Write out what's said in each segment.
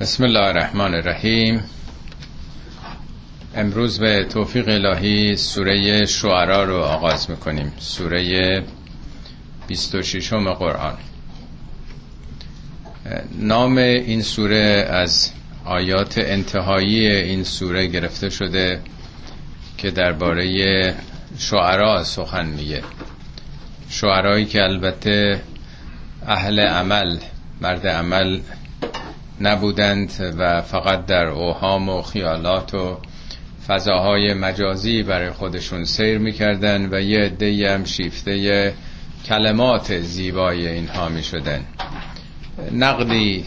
بسم الله الرحمن الرحیم امروز به توفیق الهی سوره شعرا رو آغاز می‌کنیم. سوره 26 قرآن. نام این سوره از آیات انتهایی این سوره گرفته شده که درباره شعرا سخن میگه. شعرایی که البته اهل عمل مرد عمل نبودند و فقط در اوهام و خیالات و فضاهای مجازی برای خودشون سیر می‌کردن و یه عده هم شیفته کلمات زیبای اینها می‌شدن. نقدی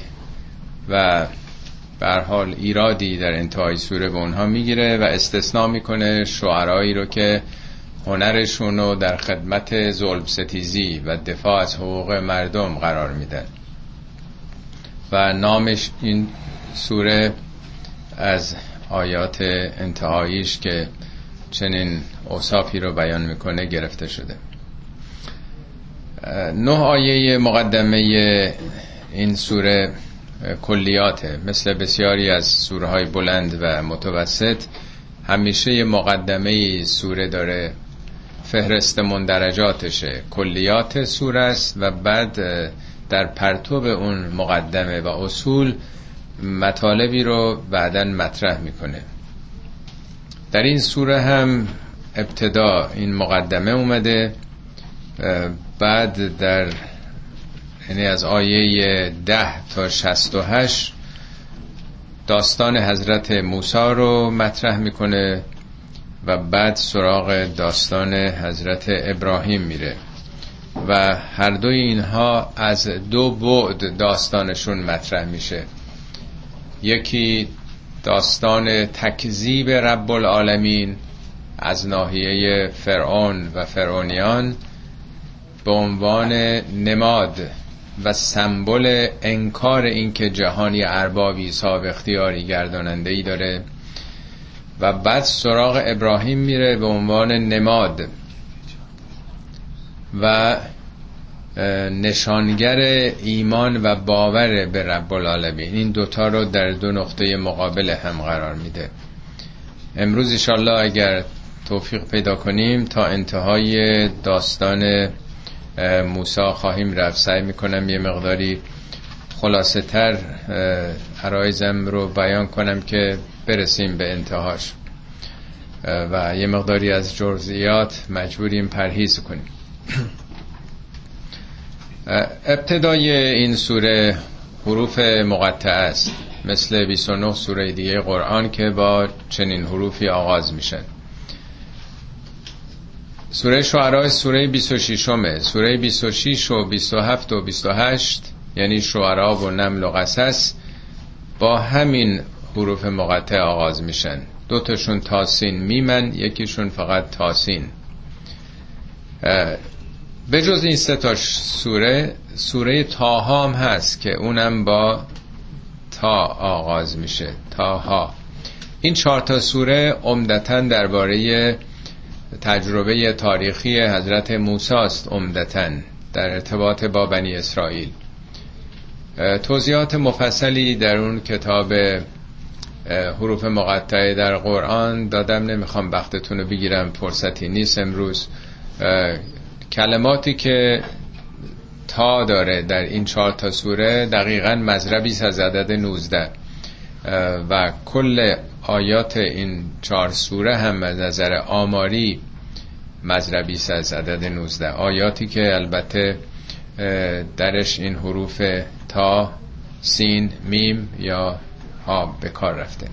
و بر حال ایرادی در انتهای سوره به اونها می‌گیره و استثناء می‌کنه شعرایی رو که هنرشون رو در خدمت ظلم ستیزی و دفاع از حقوق مردم قرار میدن. و نامش این سوره از آیات انتهاییش که چنین اوصافی رو بیان می‌کنه گرفته شده. نه آیه مقدمه این سوره کلیاته. مثل بسیاری از سوره های بلند و متوسط همیشه مقدمه سوره داره. فهرست مندرجاتشه. کلیات سوره است و بعد در پرتوب اون مقدمه و اصول مطالبی رو بعدا مطرح می‌کنه. در این سوره هم ابتدا این مقدمه اومده بعد در یعنی از آیه ده تا شست و هشت داستان حضرت موسی رو مطرح می‌کنه و بعد سراغ داستان حضرت ابراهیم میره. و هر دوی اینها از دو بعد داستانشون مطرح میشه. یکی داستان تکذیب رب العالمین از ناحیه فرعون و فرعونیان به عنوان نماد و سمبل انکار اینکه جهانی اربابی صاحب اختیاری گرداننده ای داره و بعد سراغ ابراهیم میره به عنوان نماد. و نشانگر ایمان و باور به رب العالمین. این دوتا رو در دو نقطه مقابل هم قرار میده. امروز انشالله اگر توفیق پیدا کنیم تا انتهای داستان موسا خواهیم رفت. سعی می‌کنم یه مقداری خلاصه تر عرایزم رو بیان کنم که برسیم به انتهاش. و یه مقداری از جزئیات مجبوریم پرهیز کنیم. ابتدای این سوره حروف مقطع است. مثل 29 سوره دیگه قرآن که با چنین حروفی آغاز میشن سوره شعراء سوره 26 همه سوره 26 و 27 و 28 یعنی شعرا و نمل و قصص با همین حروف مقطع آغاز میشن. دوتاشون تاسین میمن یکیشون فقط تاسین. به جز این سه تا سوره سوره تاها هم هست که اونم با تا آغاز میشه. تاها این چهار تا سوره عمدتا درباره تجربه تاریخی حضرت موسی است عمدتا در ارتباط با بنی اسرائیل. توضیحات مفصلی در اون کتاب حروف مقطعه در قرآن دادم نمی‌خوام وقتتون رو بگیرم فرصتی نیست امروز. کلماتی که تا داره در این چهار تا سوره دقیقا مذربی از عدد 19 و کل آیات این چهار سوره هم از نظر آماری مذربی از عدد 19 آیاتی که البته درش این حروف تا سین میم یا ها به کار رفته.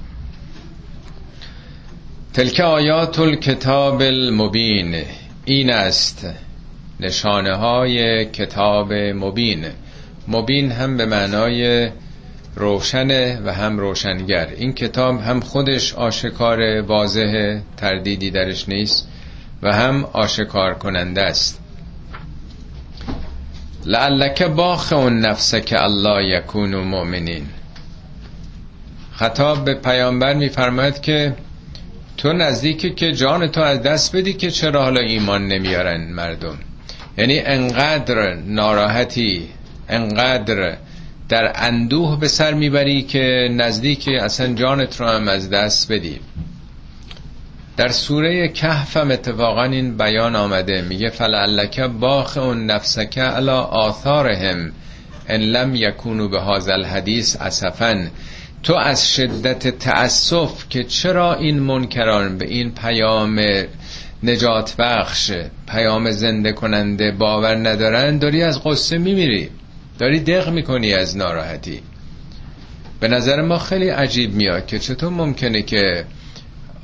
تلک آیات الکتاب المبین این است. نشانه های کتاب مبین. مبین هم به معنای روشنه و هم روشنگر. این کتاب هم خودش آشکار واضح تردیدی درش نیست و هم آشکار کننده است. لعلک باخ اون نفسه که الله یکون و مؤمنین. خطاب به پیامبر میفرماید که تو نزدیکی که جان تو از دست بدی که چرا حالا ایمان نمیارن مردم. یعنی انقدر ناراحتی انقدر در اندوه به سر می‌بری که نزدیک اصلا جانت رو هم از دست بدی. در سوره کهف هم اتفاقا این بیان آمده. میگه فلعلک باخ اون نفسک علا آثارهم ان لم یکونو به هذا الحدیث اسفن تو از شدت تأسف که چرا این منکران به این پیام نجات بخش پیام زنده کننده باور ندارن داری از قصه میمیری. داری دق می‌کنی از ناراحتی. به نظر ما خیلی عجیب میاد که چطور ممکنه که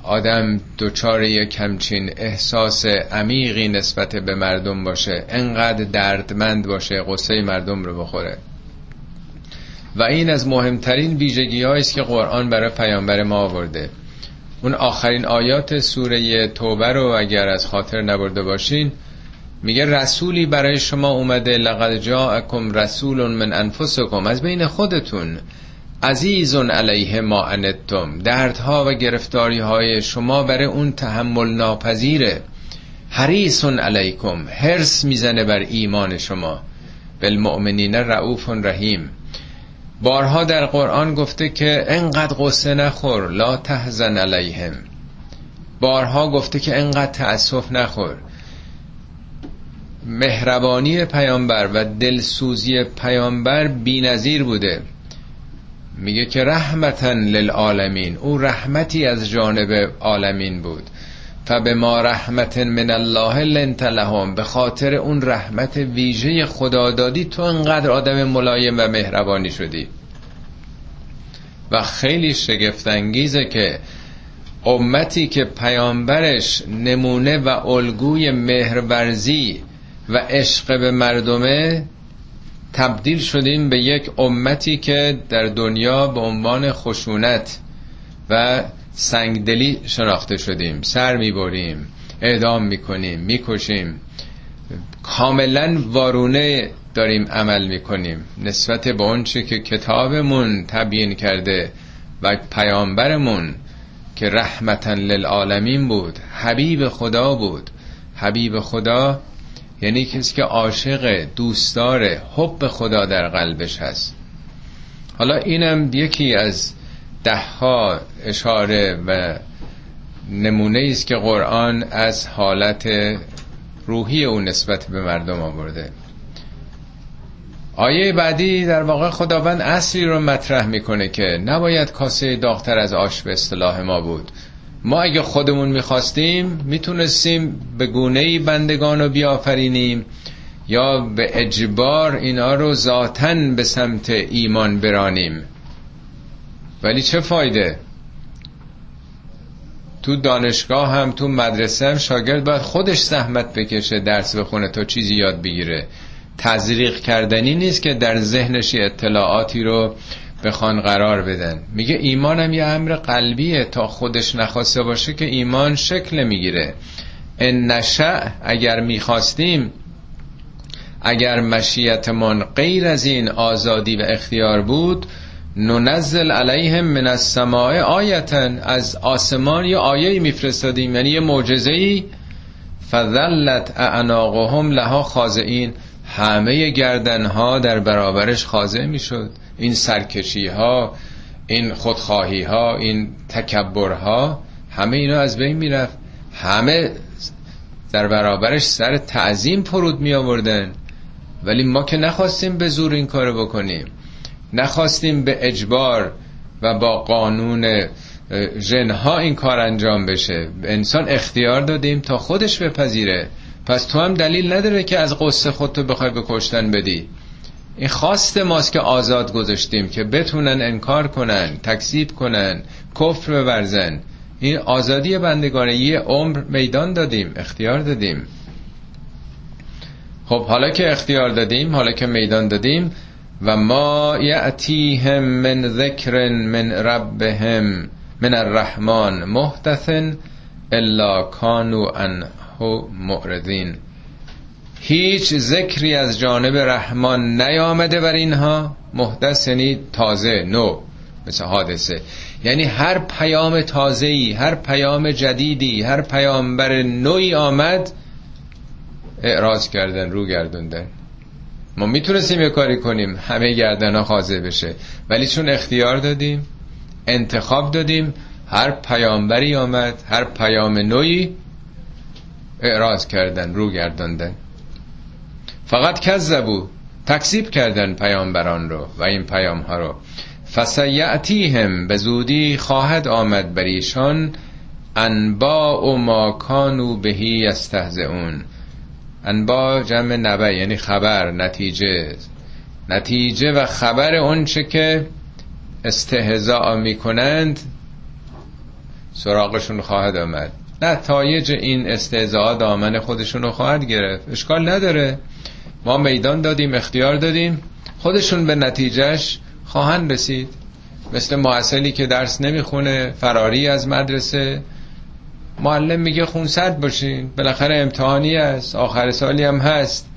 آدم دوچار یک کمچین احساس عمیقی نسبت به مردم باشه انقدر دردمند باشه قصه مردم رو بخوره. و این از مهمترین ویژگی است که قرآن برای پیامبر ما آورده. اون آخرین آیات سوره توبه رو اگر از خاطر نبرده باشین میگه رسولی برای شما اومده لقد جاءکم رسول من انفسکم از بین خودتون عزیزون علیه ما انتم دردها و گرفتاری های شما برای اون تحمل ناپذیره. حریصون علیکم هرس می‌زنه بر ایمان شما. بالمؤمنین رعوف رحیم. بارها در قرآن گفته که انقدر قصه نخور لا تحزن علیهم. بارها گفته که انقدر تأسف نخور. مهربانی پیامبر و دلسوزی پیامبر بینظیر بوده. میگه که رحمتا للعالمین. او رحمتی از جانب عالمین بود. فبه ما رحمت من الله لنت لهم به خاطر اون رحمت ویژه خدادادی تو انقدر آدم ملایم و مهربانی شدی. و خیلی شگفتانگیزه که امتی که پیامبرش نمونه و الگوی مهرورزی و عشق به مردمه تبدیل شدیم به یک امتی که در دنیا به عنوان خشونت و سنگدلی شناخته شدیم سر می‌بریم اعدام می‌کنیم می‌کشیم. کاملا وارونه داریم عمل می‌کنیم. نسبت به اونچه که کتابمون تبیین کرده و پیامبرمون که رحمتا للعالمین بود حبیب خدا بود. حبیب خدا یعنی کسی که عاشق دوستدار حب خدا در قلبش هست. حالا اینم یکی از دهها اشاره و نمونه است که قرآن از حالت روحی او نسبت به مردم آورده. آیه بعدی در واقع خداوند اصلی رو مطرح می‌کنه که نباید کاسه داغتر از آش به اصطلاح ما بود. ما اگه خودمون می‌خواستیم می‌تونستیم به گونه بندگان رو بیافرینیم یا به اجبار اینا رو ذاتن به سمت ایمان برانیم. ولی چه فایده؟ تو دانشگاه هم تو مدرسه هم شاگرد باید خودش زحمت بکشه درس بخونه تا چیزی یاد بگیره. تزریق کردنی نیست که در ذهنش اطلاعاتی رو بخوان قرار بدن. میگه ایمانم یه امر قلبیه تا خودش نخواسته باشه که ایمان شکل می‌گیره. ان نشع اگر می‌خواستیم اگر مشیتمان غیر از این آزادی و اختیار بود ننزل علیهم من السماء آیتن از آسمان یه آیه میفرستادیم یعنی یه معجزه‌ای. فذلت اعناقهم لها خاضعین. همه گردنها در برابرش خاضع می‌شد. این سرکشی ها این خودخواهی ها این تکبر ها همه اینا از بین می‌رفت. همه در برابرش سر تعظیم فرود می آوردن ولی ما که نخواستیم به زور این کارو بکنیم. نخواستیم به اجبار و با قانون جنها این کار انجام بشه. انسان اختیار دادیم تا خودش بپذیره. پس تو هم دلیل نداره که از قصه خودتو بخوای به کشتن بدی. این خواست ماست که آزاد گذاشتیم که بتونن انکار کنن تکذیب کنن کفر بورزن. این آزادی بندگانه یه عمر میدان دادیم اختیار دادیم. خب حالا که اختیار دادیم حالا که میدان دادیم و ما یعتیهم من ذکر من ربهم من الرحمن محدث الا کانو انه معرضین. هیچ ذکری از جانب رحمان نیامده بر اینها. محدث یعنی تازه نو مثل حادثه. یعنی هر پیام تازه‌ای هر پیام جدیدی هر پیامبر نوعی آمد اعراض کردن رو گردوندن. ما می‌تونستیم یه کاری کنیم. همه گردن ها بشه. ولی چون اختیار دادیم انتخاب دادیم هر پیامبری آمد هر پیام نوعی اعراض کردن رو گرداندن. فقط کذبو تکذیب کردن پیامبران رو و این پیام ها رو. فسیعتیهم به زودی خواهد آمد بر ایشان انبا و ما کانو بهی یستهزئون. انبا جمع نبع یعنی خبر نتیجه. نتیجه و خبر اونچه که استهزاء می‌کنند سراغشون خواهد آمد. نتایج این استهزاء دامن خودشون رو خواهد گرفت. اشکال نداره. ما میدان دادیم اختیار دادیم. خودشون به نتیجهش خواهند رسید. مثل معسلی که درس نمی‌خونه فراری از مدرسه معلم میگه خونسرد باشین. بالاخره امتحانی است. آخر سالی هم هست.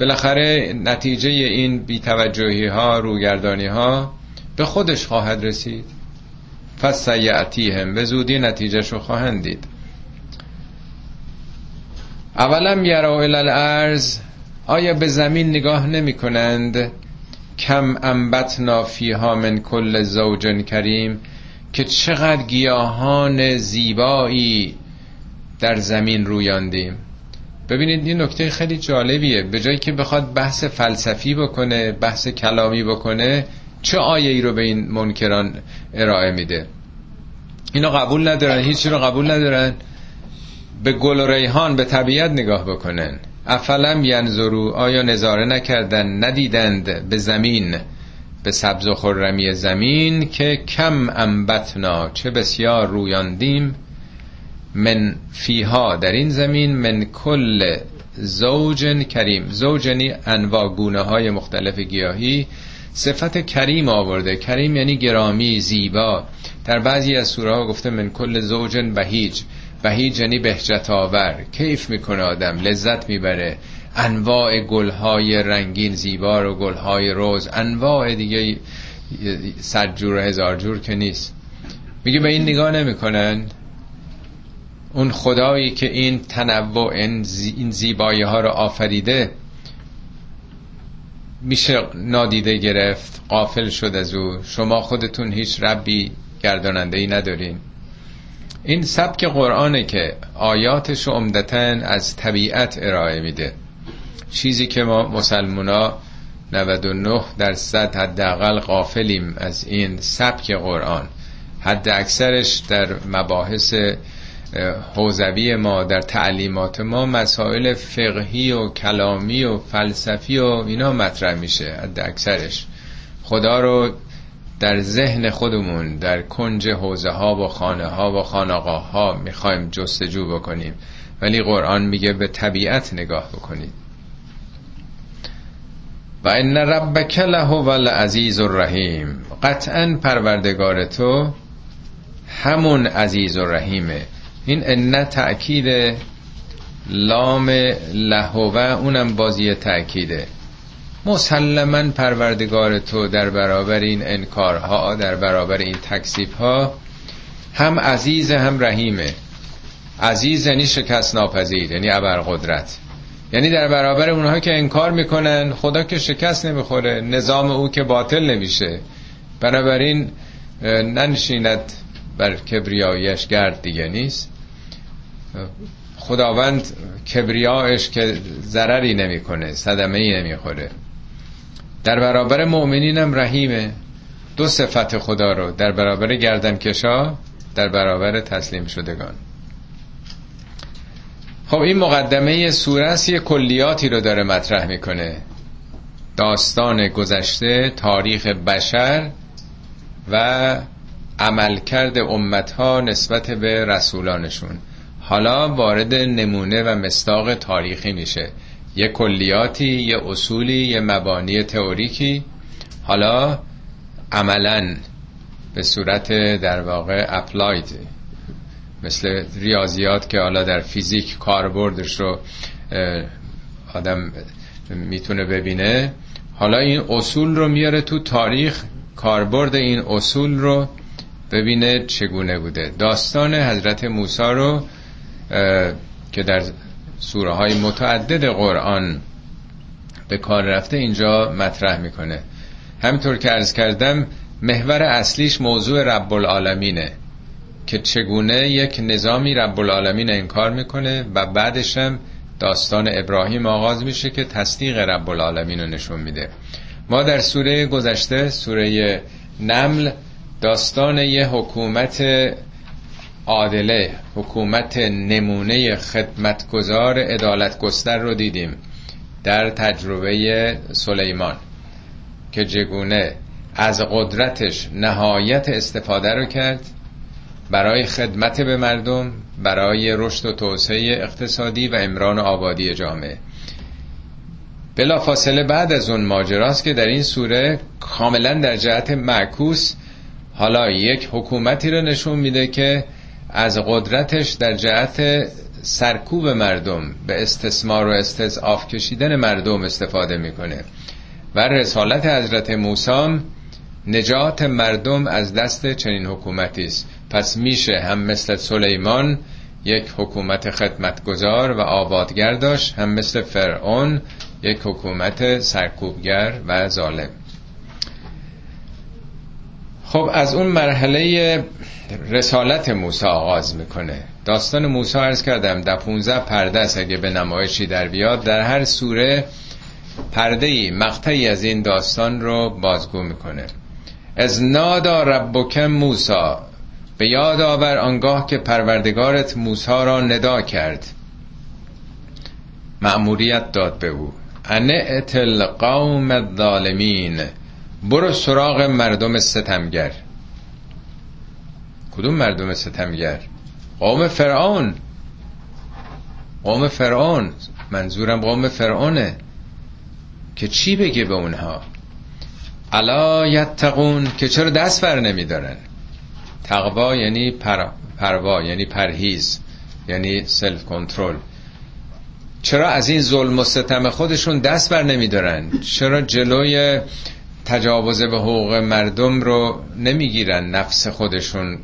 بالاخره نتیجه این بیتوجهی ها روگردانی ها به خودش خواهد رسید. پس سیعتی هم به زودی نتیجهش رو خواهند دید. اولم یرا الارض آیا به زمین نگاه نمی کنند؟ کم انبتنا فیها من کل زوج کریم. که چقدر گیاهان زیبایی در زمین رویاندیم. ببینید این نکته خیلی جالبیه. به جایی که بخواد بحث فلسفی بکنه بحث کلامی بکنه چه آیه ای رو به این منکران ارائه میده؟ اینا قبول ندارن هیچی رو قبول ندارن. به گل و ریحان به طبیعت نگاه بکنن. افلم ینظرو آیا نظاره نکردن ندیدند به زمین؟ به سبز و خرمی زمین که کم انبتنا چه بسیار رویاندیم. من فیها در این زمین من کل زوج کریم. زوج یعنی انواع گونه های مختلف گیاهی. صفت کریم آورده. کریم یعنی گرامی زیبا. در بعضی از سوره ها گفته من کل زوج بهیج. بهیج یعنی بهجت آور. کیف می‌کنه آدم لذت می‌بره. انواع گلهای رنگین زیبا و گلهای روز انواع دیگه جور هزار جور که نیست. میگه به این نگاه نمی‌کنن. اون خدایی که این تنوع این زیبایی ها رو آفریده میشه نادیده گرفت قافل شد از او. شما خودتون هیچ ربی گرداننده ای ندارین. این سبک قرآنه که آیاتش عمدتا از طبیعت ارائه میده. چیزی که ما مسلمونا 99 درصد حداقل قافلیم از این سبک قرآن. حد اکثرش در مباحث حوزوی ما در تعلیمات ما مسائل فقهی و کلامی و فلسفی و اینا مطرح میشه حد اکثرش. خدا رو در ذهن خودمون در کنج حوزه ها و خانه ها و خانقاه ها می‌خوایم جستجو بکنیم. ولی قرآن میگه به طبیعت نگاه بکنید. و ان ربک له العزیز الرحیم. قطعا پروردگار تو همون عزیز و رحیمه این ان تأکید لام لهوه اونم بازی تأکیده. مسلما پروردگار تو در برابر این انکارها در برابر این ها هم عزیز هم رحیمه. عزیز یعنی شکست ناپذیر یعنی ابرقدرت. یعنی در برابر اونها که انکار می‌کنن خدا که شکست نمی‌خوره نظام او که باطل نمیشه. بنابراین ننشیند بر کبریایش گرد دیگه نیست. خداوند کبریایش که ضرری نمی‌کنه صدمه ای نمی‌خوره. در برابر مؤمنینم رحیمه. دو صفت خدا رو در برابر گردن کشا در برابر تسلیم شدگان. خب این مقدمه سوره یه کلیاتی رو داره مطرح می‌کنه. داستان گذشته تاریخ بشر و عملکرد امتها نسبت به رسولانشون. حالا وارد نمونه و مستاق تاریخی میشه. یه کلیاتی یه اصولی یه مبانی تئوریکی. حالا عملا به صورت در واقع اپلاید مثل ریاضیات که حالا در فیزیک کاربردش رو آدم می‌تونه ببینه. حالا این اصول رو میاره تو تاریخ کاربرد این اصول رو ببینه چگونه بوده. داستان حضرت موسی رو که در سوره های متعدد قرآن به کار رفته اینجا مطرح می‌کنه. همینطور که عرض کردم محور اصلیش موضوع رب العالمینه که چگونه یک نظامی رب العالمین انکار می‌کنه و بعدش هم داستان ابراهیم آغاز میشه که تصدیق رب العالمین رو نشون میده. ما در سوره گذشته سوره نمل داستان یه حکومت عادله حکومت نمونه خدمتگزار ادالت گستر رو دیدیم در تجربه سلیمان که چگونه از قدرتش نهایت استفاده رو کرد برای خدمت به مردم برای رشد و توسعه اقتصادی و امران آبادی جامعه. بلا فاصله بعد از اون ماجراست که در این سوره کاملا در جهت معکوس حالا یک حکومتی رو نشون میده که از قدرتش در جهت سرکوب مردم به استثمار و استضعاف کشیدن مردم استفاده می‌کنه. و رسالت حضرت موسی نجات مردم از دست چنین حکومتی است. پس میشه هم مثل سلیمان یک حکومت خدمتگزار و آبادگر داشت هم مثل فرعون یک حکومت سرکوبگر و ظالم. خب از اون مرحله رسالت موسی آغاز می‌کنه. داستان موسی عرض کردم در 15 پرده است اگه به نمایشی در بیاد. در هر سوره پرده ای مقطعی از این داستان رو بازگو می‌کنه. از نادا ربک موسا به یاد آور آنگاه که پروردگارت موسا را ندا کرد. مأموریت داد به او. انعت القوم الظالمین. برو سراغ مردم ستمگر. کدوم مردم ستمگر؟ قوم فرعون. قوم فرعون. منظورم قوم فرعونه. که چی بگه به اونها؟ الا یتقون که چرا دست بر نمیدارن؟ تقوا یعنی پر... پروا یعنی پرهیز یعنی سلف کنترل چرا از این ظلم و ستم خودشون دست بر نمیدارن؟ چرا جلوی تجاوز به حقوق مردم رو نمی‌گیرن؟ نفس خودشون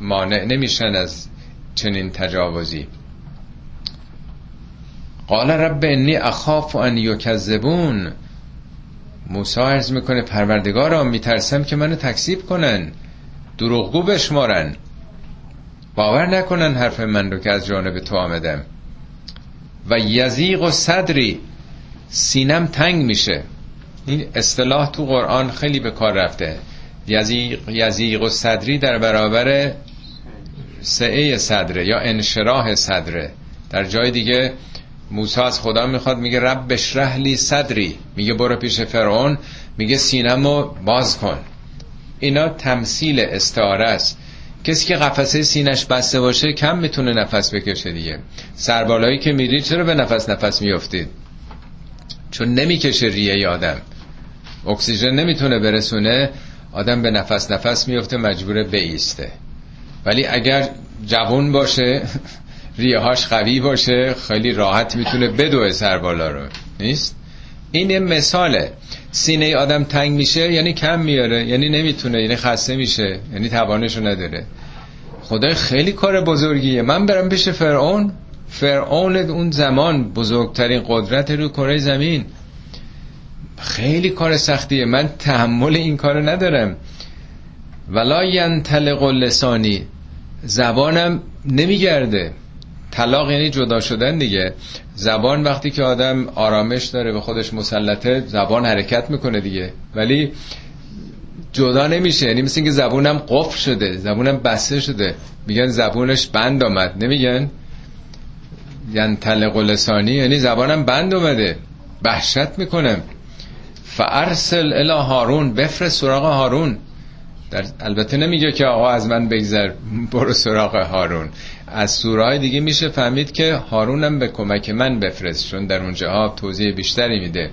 مانع نمیشن از چنین تجاوزی. قال رب انی اخاف ان یکذبون. موسی عرض می‌کنه پروردگارا میترسم که منو تکذیب کنن. دروغگو بشمارن. باور نکنن حرف من رو که از جانب تو آمدم. و یزیق و صدری سینم تنگ میشه. این اصطلاح تو قرآن خیلی به کار رفته. یزیق, یزیق و صدری در برابر سعه صدره یا انشراح صدره. در جای دیگه موسی از خدا می‌خواد میگه رب بشرح لی صدری. میگه برو پیش فرعون میگه سینمو باز کن. اینا تمثیل استعاره است. کسی که قفسه سینش بسته باشه کم می‌تونه نفس بکشه دیگه. سربالایی که میری چرا به نفس نفس میافتید؟ چون نمی‌کشه ریه آدم. اکسیژن نمی‌تونه برسونه آدم به نفس نفس میفته مجبوره بیسته ولی اگر جوون باشه ریه هاش قوی باشه خیلی راحت می‌تونه بدوه سربالا رو. نیست؟ این یه مثاله. سینه آدم تنگ میشه یعنی کم میاره یعنی نمی‌تونه یعنی خسته میشه یعنی توانشو نداره. خدای خیلی کار بزرگیه. من برم پیش فرعون. فرعون اون زمان بزرگترین قدرت رو کره زمین. خیلی کار سختیه. من تحمل این کارو ندارم. ولا ینطلق لسانی زبانم نمیگرده. طلاق یعنی جدا شدن دیگه. زبان وقتی که آدم آرامش داره به خودش مسلطه زبان حرکت می‌کنه دیگه. ولی جدا نمیشه. یعنی مثل اینکه زبونم قفل شده زبونم بسته شده. میگن زبونش بند آمد. نمیگن؟ یعنی طلق لسانی یعنی زبانم بند اومده. بحشت می‌کنم. فارسل الی هارون بفرست سراغ هارون. در البته نمیگه که آقا از من بگذر برو سراغ هارون. از سورای دیگه میشه فهمید که هارونم به کمک من بفرست چون در اونجاها توضیح بیشتری میده.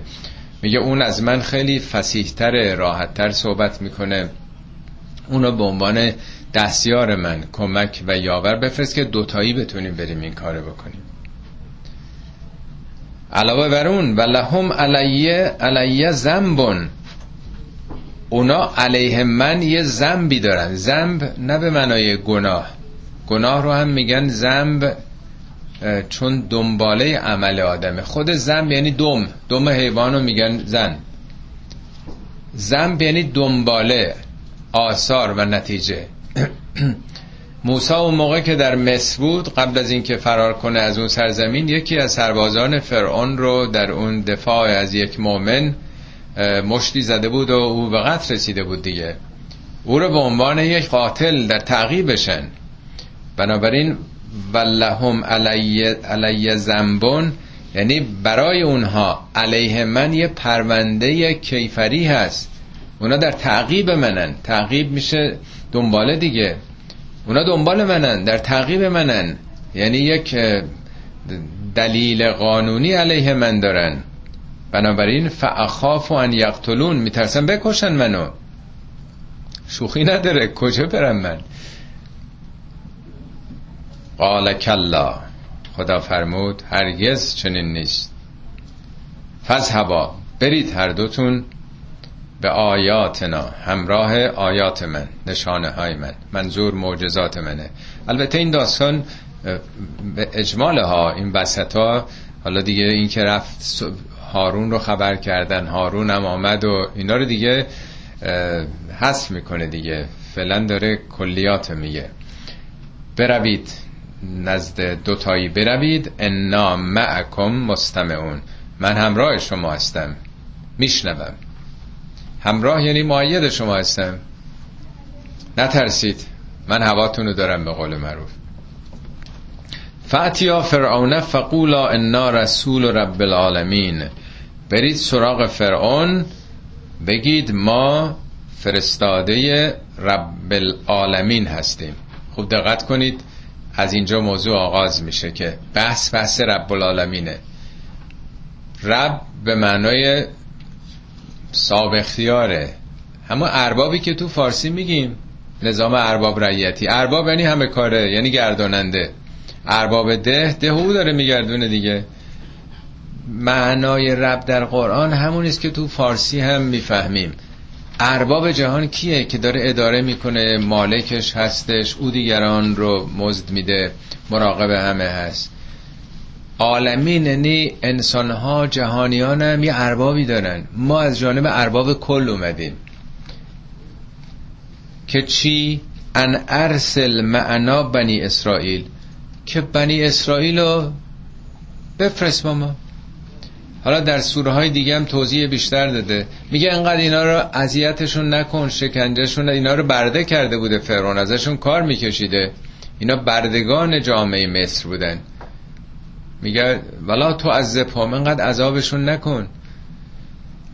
میگه اون از من خیلی فسیحتر راحتتر صحبت می‌کنه. اونو به عنوان دستیار من کمک و یاور بفرست که دوتایی بتونیم بریم این کار بکنیم. علاوه بر اون و لهم علیه علیه زنبون اونا علیه من یه زنبی دارن. زنب نه به معنای گناه. گناه رو هم میگن زنب چون دنباله عمل آدمه. خود زن یعنی دم دم حیوانو میگن زن زن یعنی دنباله آثار و نتیجه. موسی اون موقع که در مصر بود قبل از اینکه فرار کنه از اون سرزمین یکی از سربازان فرعون رو در اون دفاع از یک مؤمن مشتی زده بود و او به قتل رسیده بود دیگه. او رو به عنوان یک قاتل در تعقیبشن. بنابراین ولهم علی, علی زنبون یعنی برای اونها علیه من یه پرونده کیفری هست. اونا در تعقیب منن. تعقیب میشه دنباله دیگه. اونا دنبال منن در تعقیب منن. یعنی یک دلیل قانونی علیه من دارن. بنابراین فاخاف و ان یقتلون. میترسن بکشن منو. شوخی نداره. کجا برم من؟ قال کلا. خدا فرمود هرگز چنین نیست. فذهبا برید هر دوتون به آیاتنا همراه آیات من نشانه های من. منظور معجزات منه. البته این داستان به اجمال ها این بسط ها حالا دیگه این که رفت هارون رو خبر کردن هارون هم آمد و اینا رو دیگه حذف می‌کنه دیگه. فعلا داره کلیات میگه. بروید. نزد دوتایی بروید. انا معکم مستمعون. من همراه شما هستم. میشنوم. همراه یعنی معید شما هستم. نترسید. من هواتون رو دارم به قول معروف. فاتیا فرعون فقولا انا رسول رب العالمین. برید سراغ فرعون. بگید ما فرستاده رب العالمین هستیم. خوب دقت کنید. از اینجا موضوع آغاز میشه که بحث بحث رب العالمینه رب به معنای صاحب اختیاره همون اربابی که تو فارسی میگیم نظام ارباب رعیتی. ارباب یعنی همه کاره یعنی گرداننده. ارباب ده ده او داره میگردونه دیگه. معنای رب در قرآن همون است که تو فارسی هم می‌فهمیم. ارباب جهان کیه که داره اداره می‌کنه؟ مالکش هستش او دیگران رو مزد میده مراقب همه هست. عالمین یعنی انسان ها جهانیان هم یه اربابی دارن. ما از جانب ارباب کل اومدیم. که چی؟ ان ارسل معنا بنی اسرائیل. که بنی اسرائیل رو بفرست ما حالا در سوره های دیگه هم توضیح بیشتر داده. میگه انقدر اینا رو اذیتشون نکن شکنجهشون اینا رو برده کرده بوده فرعون ازشون کار میکشیده. اینا بردگان جامعه مصر بودن. میگه ولا تو از هم انقدر عذابشون نکن.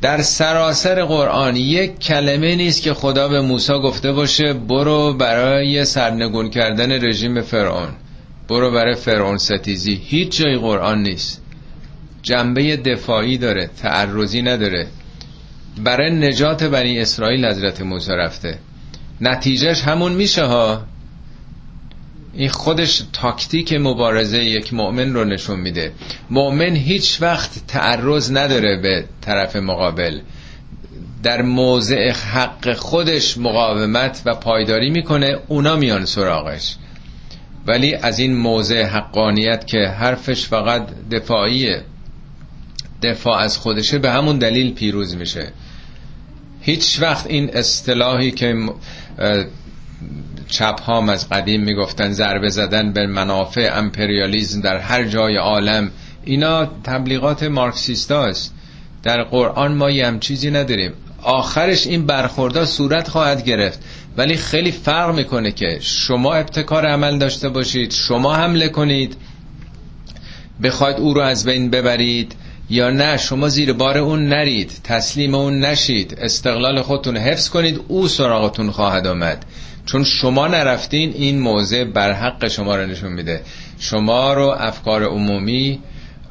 در سراسر قرآن یک کلمه نیست که خدا به موسی گفته باشه برو برای سرنگون کردن رژیم فرعون. برو برای فرعون ستیزی. هیچ جای قرآن نیست. جنبه دفاعی داره تعرضی نداره. برای نجات بنی اسرائیل حضرت موسی رفته. نتیجهش همون میشه ها. این خودش تاکتیک مبارزه یک مؤمن رو نشون میده. مؤمن هیچ وقت تعرض نداره به طرف مقابل. در موضع حق خودش مقاومت و پایداری می‌کنه اونا میان سراغش. ولی از این موضع حقانیت که حرفش فقط دفاعیه. دفاع از خودشه به همون دلیل پیروز میشه. هیچ وقت این اصطلاحی که چپ هام از قدیم می‌گفتن ضربه زدن به منافع امپریالیزم در هر جای عالم اینا تبلیغات مارکسیستاست در قرآن ما یه چیزی نداریم. آخرش این برخوردا صورت خواهد گرفت. ولی خیلی فرق می‌کنه که شما ابتکار عمل داشته باشید شما حمله کنید بخواید او رو از بین ببرید. یا نه شما زیر بار اون نرید تسلیم اون نشید استقلال خودتون حفظ کنید او سراغتون خواهد آمد. چون شما نرفتین این موضع بر حق شما رو نشون میده. شما رو افکار عمومی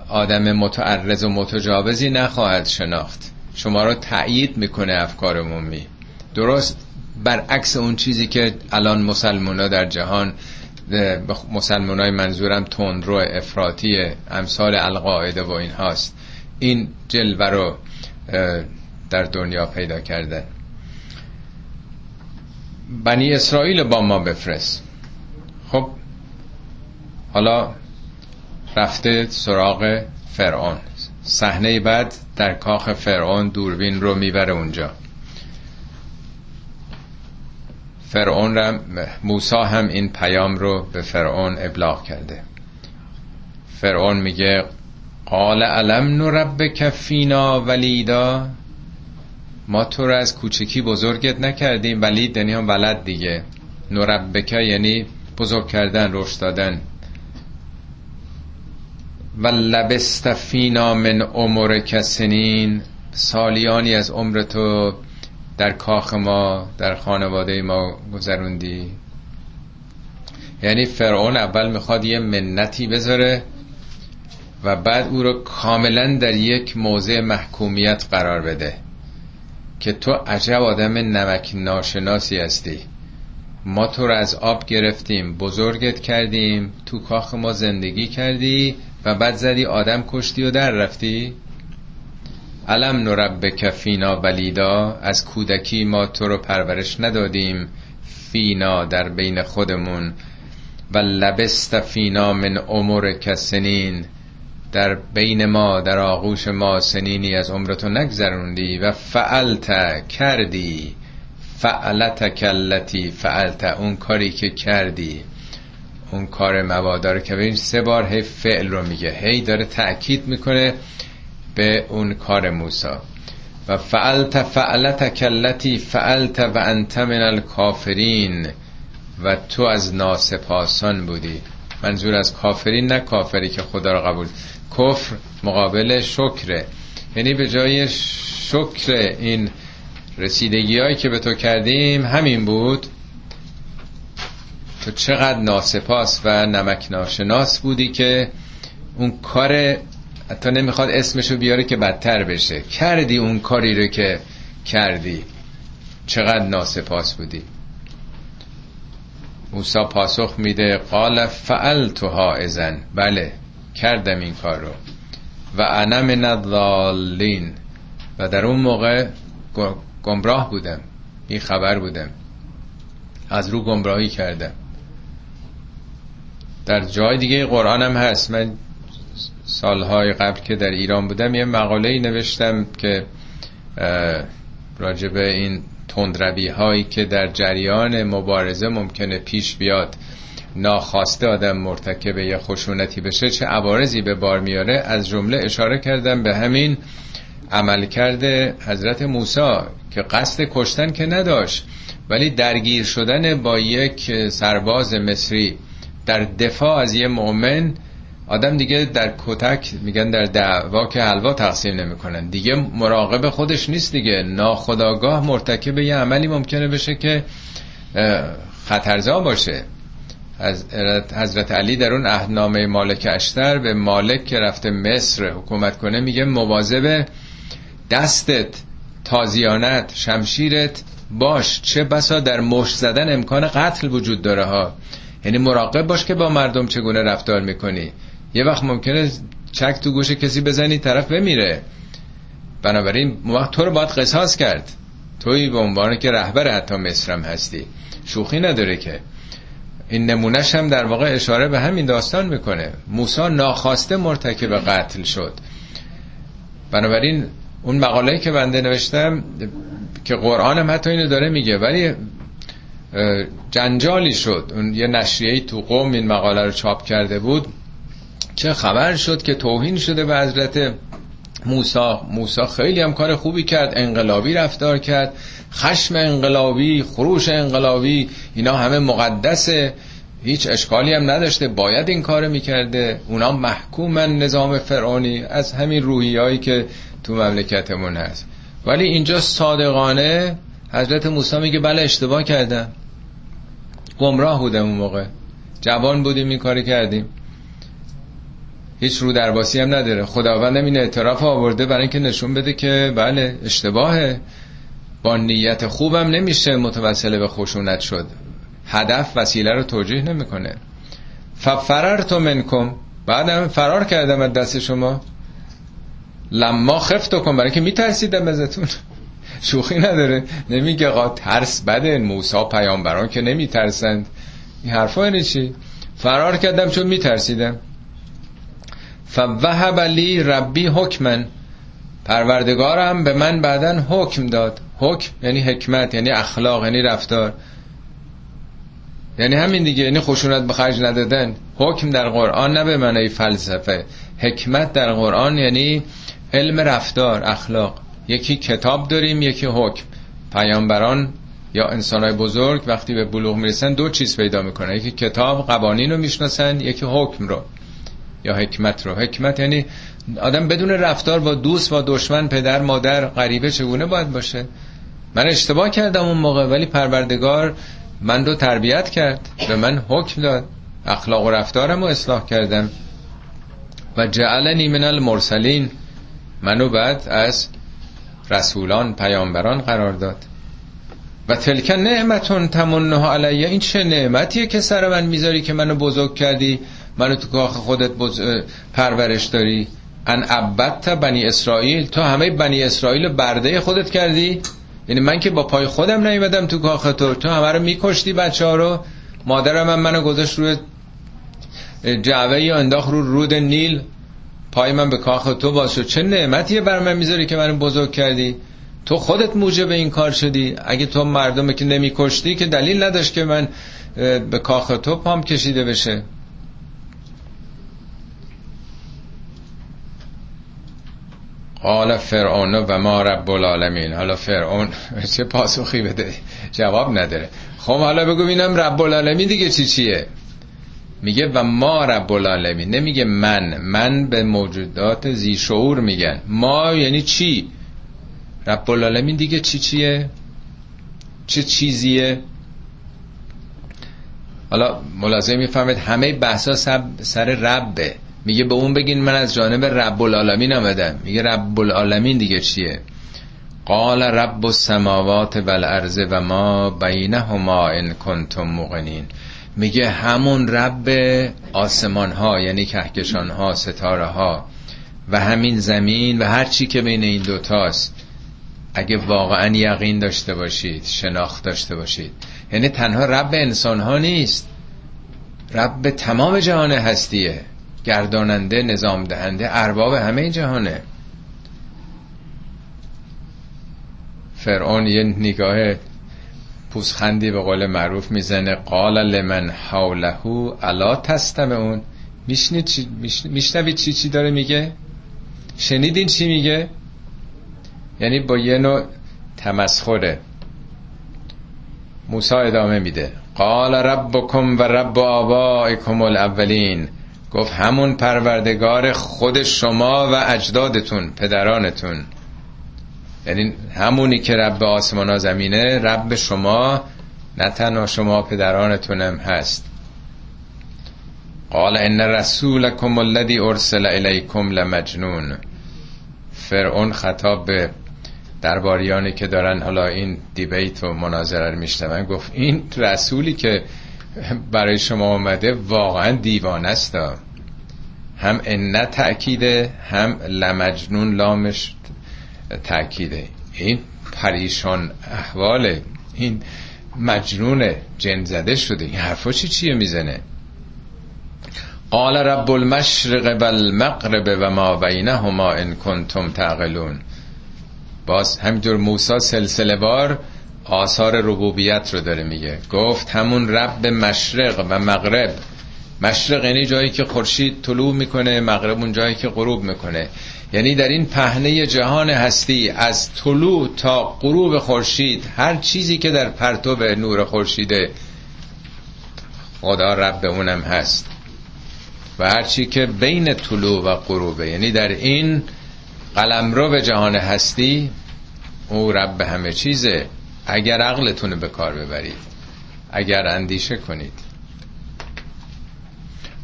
آدم متعرض و متجاوزی نخواهد شناخت. شما رو تأیید می‌کنه افکار عمومی. درست برعکس اون چیزی که الان مسلمان در جهان مسلمان های منظورم تندرو افراطی امثال القاعده و این هاست این جلوه رو در دنیا پیدا کرده. بنی اسرائیل با ما بفرست. خب حالا رفته سراغ فرعون. صحنه بعد در کاخ فرعون دوربین رو می‌بره اونجا. فرعون موسا هم این پیام رو به فرعون ابلاغ کرده. فرعون میگه قال علم نربک فینا ولیدا؟ ما تو رو از کوچکی بزرگت نکردیم ولید یعنی هم ولد دیگه. نربکه یعنی بزرگ کردن رشد دادن. و لبست فینا من عمر کسنین. سالیانی از عمر تو در کاخ ما در خانواده ما گذروندی. یعنی فرعون اول می‌خواد یه منتی بذاره. و بعد او رو کاملا در یک موضع محکومیت قرار بده که تو عجب آدم نمک ناشناسی هستی. ما تو رو از آب گرفتیم بزرگت کردیم تو کاخ ما زندگی کردی و بعد زدی آدم کشتی و در رفتی. علم نربک فینا ولیدا از کودکی ما تو رو پرورش ندادیم. فینا در بین خودمون. و لبست فینا من عمر کسنین در بین ما در آغوش ما سنینی از عمرتو نگذروندی و فعلت کردی فعلت کلتی فعلت اون کاری که کردی. اون کار موادار که این سه بار هی فعل رو میگه هی داره تأکید می‌کنه به اون کار موسا. و فعلت فعلت کلتی فعلت و انت من الکافرین و تو از ناسپاسان بودی. منظور از کافرین نه کافری که خدا را قبول. کفر مقابل شکره. یعنی به جای شکر این رسیدگی هایی که به تو کردیم همین بود. تو چقدر ناسپاس و نمک ناشناس بودی که اون کار حتی نمی‌خواد اسمشو بیاره که بدتر بشه. کردی اون کاری رو که کردی. چقدر ناسپاس بودی. موسا پاسخ میده قال فعلتها ازن بله کردم این کار رو. و انا من الضالین. و در اون موقع گمراه بودم. این خبر بودم. از رو گمراهی کردم. در جای دیگه قرآن هم هست. من سالهای قبل که در ایران بودم یه مقاله ای نوشتم که راجب این تندروی هایی که در جریان مبارزه ممکنه پیش بیاد. ناخواسته آدم مرتکب یه خشونتی بشه چه عوارضی به بار میاره؟ از جمله اشاره کردم به همین عمل کرده حضرت موسی که قصد کشتن که نداشت ولی درگیر شدن با یک سرباز مصری در دفاع از یه مؤمن آدم دیگه در کتک میگن در دعوا که حلوا تقسیم نمی‌کنن. دیگه مراقب خودش نیست دیگه. ناخداگاه مرتکب یه عملی ممکنه بشه که خطرزا باشه. از حضرت علی در اون اهنامه مالک اشتر به مالک که رفته مصر حکومت کنه میگه مواظب دستت تازیانت شمشیرت باش. چه بسا در مش زدن امکان قتل وجود داره ها. یعنی مراقب باش که با مردم چگونه رفتار می‌کنی. یه وقت ممکنه چک تو گوش کسی بزنی طرف بمیره. بنابراین وقت تو رو باید قصاص کرد. توی به عنوان که رهبر حتی مصرم هستی. شوخی نداره که. این نمونهش هم در واقع اشاره به همین داستان می‌کنه. موسا ناخواسته مرتکب قتل شد. بنابراین اون مقاله که بنده نوشتم که قرآن هم حتی اینو داره میگه ولی جنجالی شد. اون یه نشریه تو قوم این مقاله رو چاپ کرده بود. چه خبر شد که توهین شده به حضرت موسا موسا خیلی هم کار خوبی کرد انقلابی رفتار کرد خشم انقلابی خروش انقلابی اینا همه مقدسه. هیچ اشکالی هم نداشته باید این کار می‌کرده. اونا محکومن نظام فرعونی از همین روحیایی که تو مملکتمون هست. ولی اینجا صادقانه حضرت موسی میگه بله اشتباه کردم. گمراه بودم اون موقع. جوان بودیم این کاری کردیم. هیچ رو درباسی هم نداره. خداوند این اعتراف آورده برای اینکه نشون بده که بله اشتباهه. با نیت خوبم نمیشه متوسل به خشونت شد. هدف وسیله رو توجیه نمی‌کنه. تو منکم. بعدم فرار کردم از دست شما. لما خفت کن برای که میترسیدم ازتون. شوخی نداره. نمیگه قا ترس بده. موسا پیامبران که نمیترسند. این حرفا یعنی چی؟ فرار کردم چون میترسیدم. فوهب لی ربی حکمن. پروردگارم به من بعدا حکم داد. حکم یعنی حکمت یعنی اخلاق یعنی رفتار. یعنی همین دیگه یعنی خشونت به خرج ندادن. حکم در قرآن نه به معنی فلسفه. حکمت در قرآن یعنی علم رفتار اخلاق. یکی کتاب داریم یکی حکم. پیامبران یا انسانهای بزرگ وقتی به بلوغ می‌رسن دو چیز پیدا می‌کنن. یکی کتاب قوانین رو می‌شناسن یکی حکم رو. یا حکمت رو. حکمت یعنی آدم بدون رفتار با دوست با دشمن پدر مادر غریبه چگونه باید باشه؟ من اشتباه کردم اون موقع ولی پروردگار من رو تربیت کرد به من حکم داد. اخلاق و رفتارم رو اصلاح کردم. و جعلنی من المرسلین. منو بعد از رسولان پیامبران قرار داد. و تلک نعمتون تمنه علیه. این چه نعمتیه که سر من می‌ذاری که منو بزرگ کردی؟ منو تو کاخ خودت پرورش داری؟ ان عبدت بنی اسرائیل. تو همه بنی اسرائیل برده خودت کردی؟ یعنی من که با پای خودم نیومدم تو کاخ تو. تو همه رو میکشتی بچه ها رو. مادرم من منو گذاشت روی جعوه یا انداخت رو رود نیل. پای من به کاخ تو باز چه نعمتیه بر من می‌ذاری که منو بزرگ کردی؟ تو خودت موجب این کار شدی. اگه تو مردم که نمیکشتی که دلیل نداشت که من به کاخ تو پام کشیده بشه. قال فرعون و ما رب العالمین. حالا فرعون چه پاسخی بده؟ جواب نداره. خب حالا بگو بینم رب العالمین دیگه چی چیه؟ میگه و ما رب العالمین. نمیگه من. من به موجودات زی شعور میگن. ما یعنی چی؟ رب العالمین دیگه چی چیه؟ چه چیزیه؟ حالا ملاحظه می‌فهمید همه بحثا سر ربه. میگه به اون بگین من از جانب رب العالمین آمدم. میگه رب العالمین دیگه چیه؟ قال رب السماوات والارض و ما بینهما ان کنتم موقنین. میگه همون رب آسمان ها یعنی کهکشان ها ستاره ها و همین زمین و هر چی که بین این دوتاست اگه واقعا یقین داشته باشید شناخت داشته باشید. یعنی تنها رب انسان ها نیست. رب تمام جهان هستیه. گرداننده نظام دهنده ارباب همه جهانه. فرعون یه نگاه پوسخندی به قول معروف می‌زنه. قال لمن حولهو الا تستم اون میشنوید چی چی داره میگه؟ شنیدین چی میگه؟ یعنی با یه نوع تمسخره. موسی ادامه میده. قال ربکم و رب آبائکم الاولین. گفت همون پروردگار خود شما و اجدادتون پدرانتون. یعنی همونی که رب آسمان ها زمینه رب شما نه تنها شما پدرانتونم هست. قال ان رسولکم الذی ارسل الیکم لمجنون. فرعون خطاب به درباریانی که دارن حالا این دیبیت و مناظره رو میشنون گفت این رسولی که برای شما اومده واقعا دیوان است. هم ان تأکیده هم لمجنون لامش تأکیده. این پریشان احواله. این مجنون جن زده شده. این حرفا چی چیه می‌زنه؟ قال رب المشرق والمغرب و ما بینهما ان کنتم تعقلون. باز همینطور موسی سلسله بار آثار ربوبیت رو داره میگه. گفت همون رب مشرق و مغرب. مشرق یعنی جایی که خورشید طلوع می‌کنه مغرب اون جایی که غروب می‌کنه. یعنی در این پهنه جهان هستی از طلوع تا غروب خورشید هر چیزی که در پرتو نور خورشیده خدا رب اونم هست. و هر چی که بین طلوع و غروبه. یعنی در این قلمرو جهان هستی او رب همه چیزه. اگر عقلتون به کار ببرید اگر اندیشه کنید.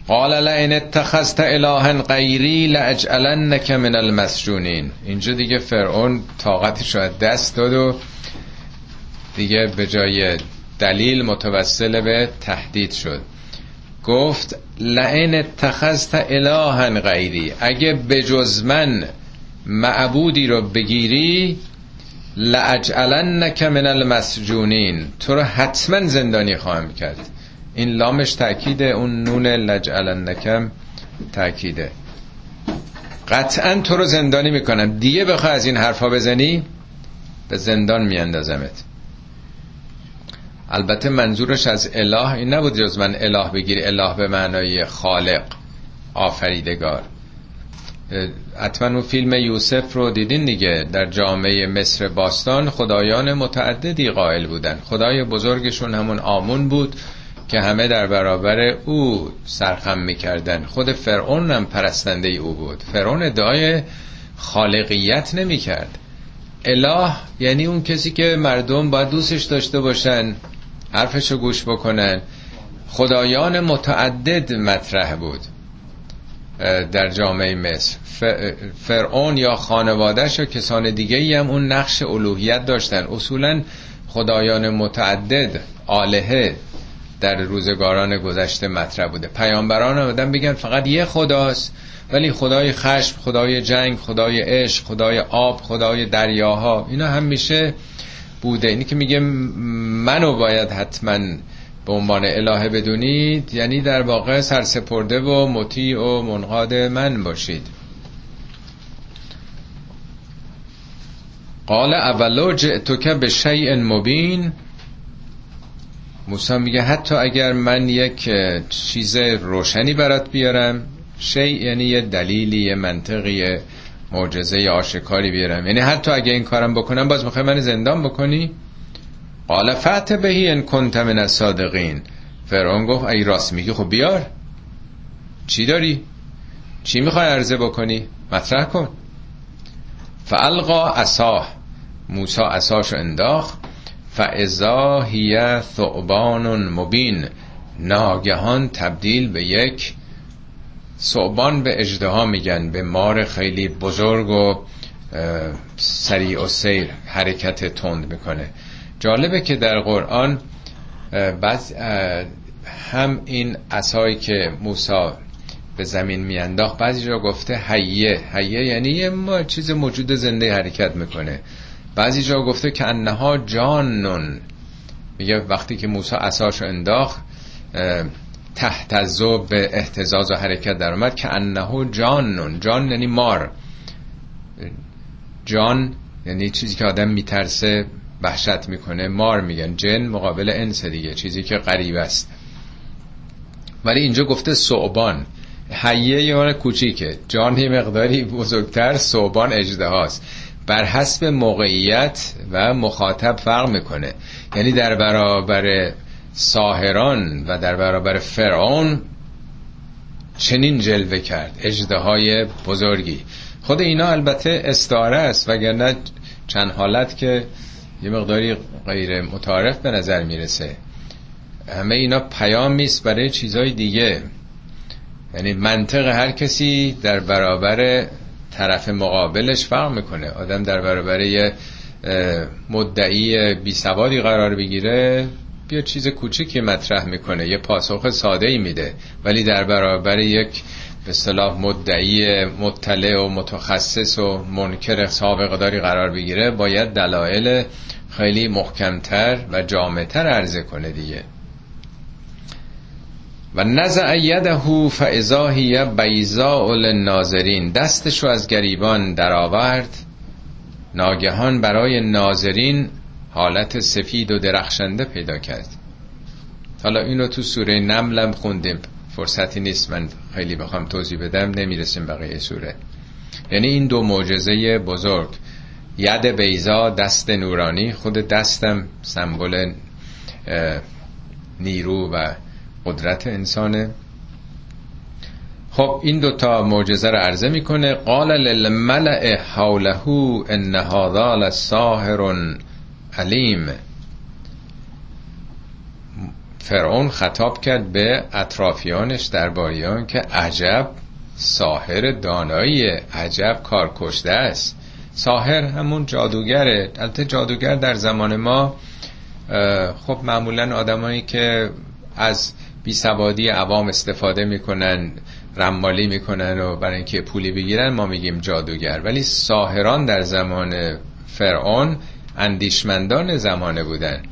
قال لئن اتخذت الها غیری لاجعلنك من المسجونین. اینجا دیگه فرعون طاقتش رو دست داد و دیگه به جای دلیل متوسل به تهدید شد. گفت لئن اتخذت الها غیری. اگه بجز من معبودی رو بگیری لاجعلنك من المسجونین. تو رو حتما زندانی خواهم کرد. این لامش تاکیده اون نون لجعلنکم تاکیده قطعا تو رو زندانی می‌کنم. دیگه بخواه از این حرفا بزنی به زندان میاندازمت. البته منظورش از اله این نبود جز من اله بگیر اله به معنای خالق آفریدگار. حتما اون فیلم یوسف رو دیدین دیگه در جامعه مصر باستان. خدایان متعددی قائل بودن. خدای بزرگشون همون آمون بود که همه در برابر او سرخم می‌کردن. خود فرعون هم پرستنده او بود. فرعون ادعای خالقیت نمی‌کرد. اله یعنی اون کسی که مردم باید دوستش داشته باشن حرفشو گوش بکنن. خدایان متعدد مطرح بود. در جامعه مصر. فرعون یا خانوادهش یا کسان دیگه هم اون نقش الوهیت داشتن. اصولا خدایان متعدد آلهه در روزگاران گذشته مطرح بوده. پیامبران آمدن بگن فقط یه خداست ولی خدای خشم خدای جنگ خدای عشق خدای آب خدای دریاها اینا همیشه بوده. اینی که میگه منو باید حتما به عنوان الهه بدونید یعنی در واقع سرسپرده و مطیع و منقاد من باشید. قال اولو جئتک به شیء مبین. موسی میگه حتی اگر من یک چیز روشنی برات بیارم شیء یعنی یه دلیلی یه منطقی معجزه آشکاری بیارم. یعنی حتی اگه این کارم بکنم باز می‌خوای من زندان بکنی؟ قال فعت بهی ان کنت من الصادقین. فرعون گفت ای راست میگی خب بیار. چی داری؟ چی می‌خوای عرضه بکنی؟ مطرح کن. فالقا عصاه. موسی عصاشو انداخت. فاذا هی ثعبان مبین. ناگهان تبدیل به یک ثعبان به اجدها میگن به مار خیلی بزرگ و سریع و سیر حرکت تند می‌کنه. جالبه که در قرآن بعض هم این عصایی که موسی به زمین میانداخت بعضی جا گفته حیه. حیه یعنی یه چیز موجود زنده حرکت می‌کنه. بعضی جا گفته که انها جانون. میگه وقتی که موسی عصاشو انداخت تحت به احتزاز و حرکت در اومد که انه جانون. جان یعنی مار. جان یعنی چیزی که آدم میترسه. وحشت می‌کنه مار میگن جن مقابل انس دیگه چیزی که غریب است. ولی اینجا گفته صعبان حیه یه کوچیکه. جان یه مقداری بزرگتر صعبان اجده هاست. بر حسب موقعیت و مخاطب فرق می‌کنه. یعنی در برابر ساهران و در برابر فرعون چنین جلوه کرد. اجده های بزرگی. خود اینا البته استاره است وگرنه چند حالت که یه مقداری غیر متعارف به نظر می‌رسه. همه اینا پیام میست برای چیزهای دیگه. یعنی منطق هر کسی در برابر طرف مقابلش فرق می‌کنه. آدم در برابر یه مدعی بی سوادی قرار بگیره بیا چیز کوچیکی مطرح می‌کنه یه پاسخ ساده ای میده. ولی در برابر یک به صلاح مدعی مطلع و متخصص و منکر سابقه داری قرار بگیره باید دلایل خیلی محکمتر و جامعتر عرضه کنه دیگه. و نزع یده فاذا هی بیضاء للناظرین. دستشو از گریبان درآورد. ناگهان برای ناظرین حالت سفید و درخشنده پیدا کرد. حالا اینو تو سوره نملم خوندیم. فرصتی نیست. من خیلی بخوام توضیح بدم. نمی‌رسیم بقیه سوره. یعنی این دو معجزه بزرگ. ید بیزا دست نورانی. خود دستم سمبل نیرو و قدرت انسانه. خب این دوتا معجزه رو عرضه می‌کنه. قال للملع حوله ان هذا لساحر علیم. فرعون خطاب کرد به اطرافیانش درباریان که عجب ساحر دانایی عجب کارکشته است. ساحر همون جادوگره. البته جادوگر در زمان ما خب معمولا آدمایی که از بی سوادی عوام استفاده می‌کنن رمالی می‌کنن و برای اینکه پولی بگیرن ما میگیم جادوگر. ولی ساهران در زمان فرعون اندیشمندان زمانه بودن.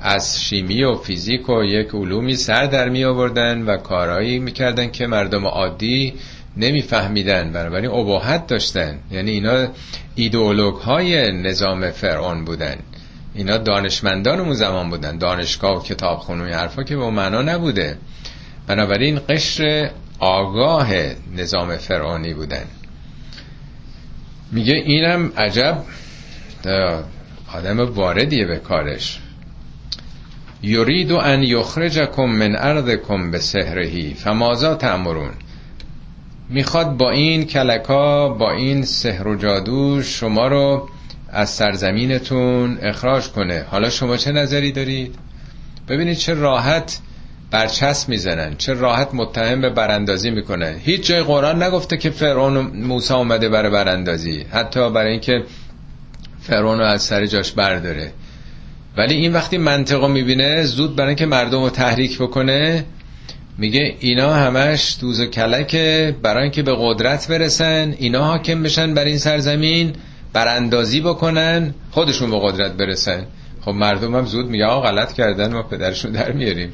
از شیمی و فیزیک و یک علومی سر در می آوردن و کارهایی می‌کردن که مردم عادی نمیفهمیدن. بنابراین اباحت داشتن. یعنی اینا ایدئولوگ های نظام فرعون بودن. اینا دانشمندان اون زمان بودن. دانشگاه و کتاب و حرفا که به معنا نبوده. بنابراین قشر آگاه نظام فرعونی بودن. میگه اینم عجب آدم واردیه به کارش. یرید ان یخرجکم من ارضکم به سهرهی فمازا تعمرون می‌خواد با این کلکا با این سحر و جادو شما رو از سرزمینتون اخراج کنه. حالا شما چه نظری دارید؟ ببینید چه راحت برچسب می‌زنن چه راحت متهم به براندازی می‌کنن هیچ جای قرآن نگفته که فرعون موسی اومده برای براندازی حتی برای اینکه فرعون رو از سر جاش برداره. ولی این وقتی منطقه می‌بینه زود برای اینکه مردم رو تحریک بکنه میگه اینا همش دوز و کلکه برای اینکه به قدرت برسن اینا حاکم بشن بر این سرزمین براندازی بکنن خودشون به قدرت برسن. خب مردم هم زود میگه آقا غلط کردن ما پدرشون در میاریم.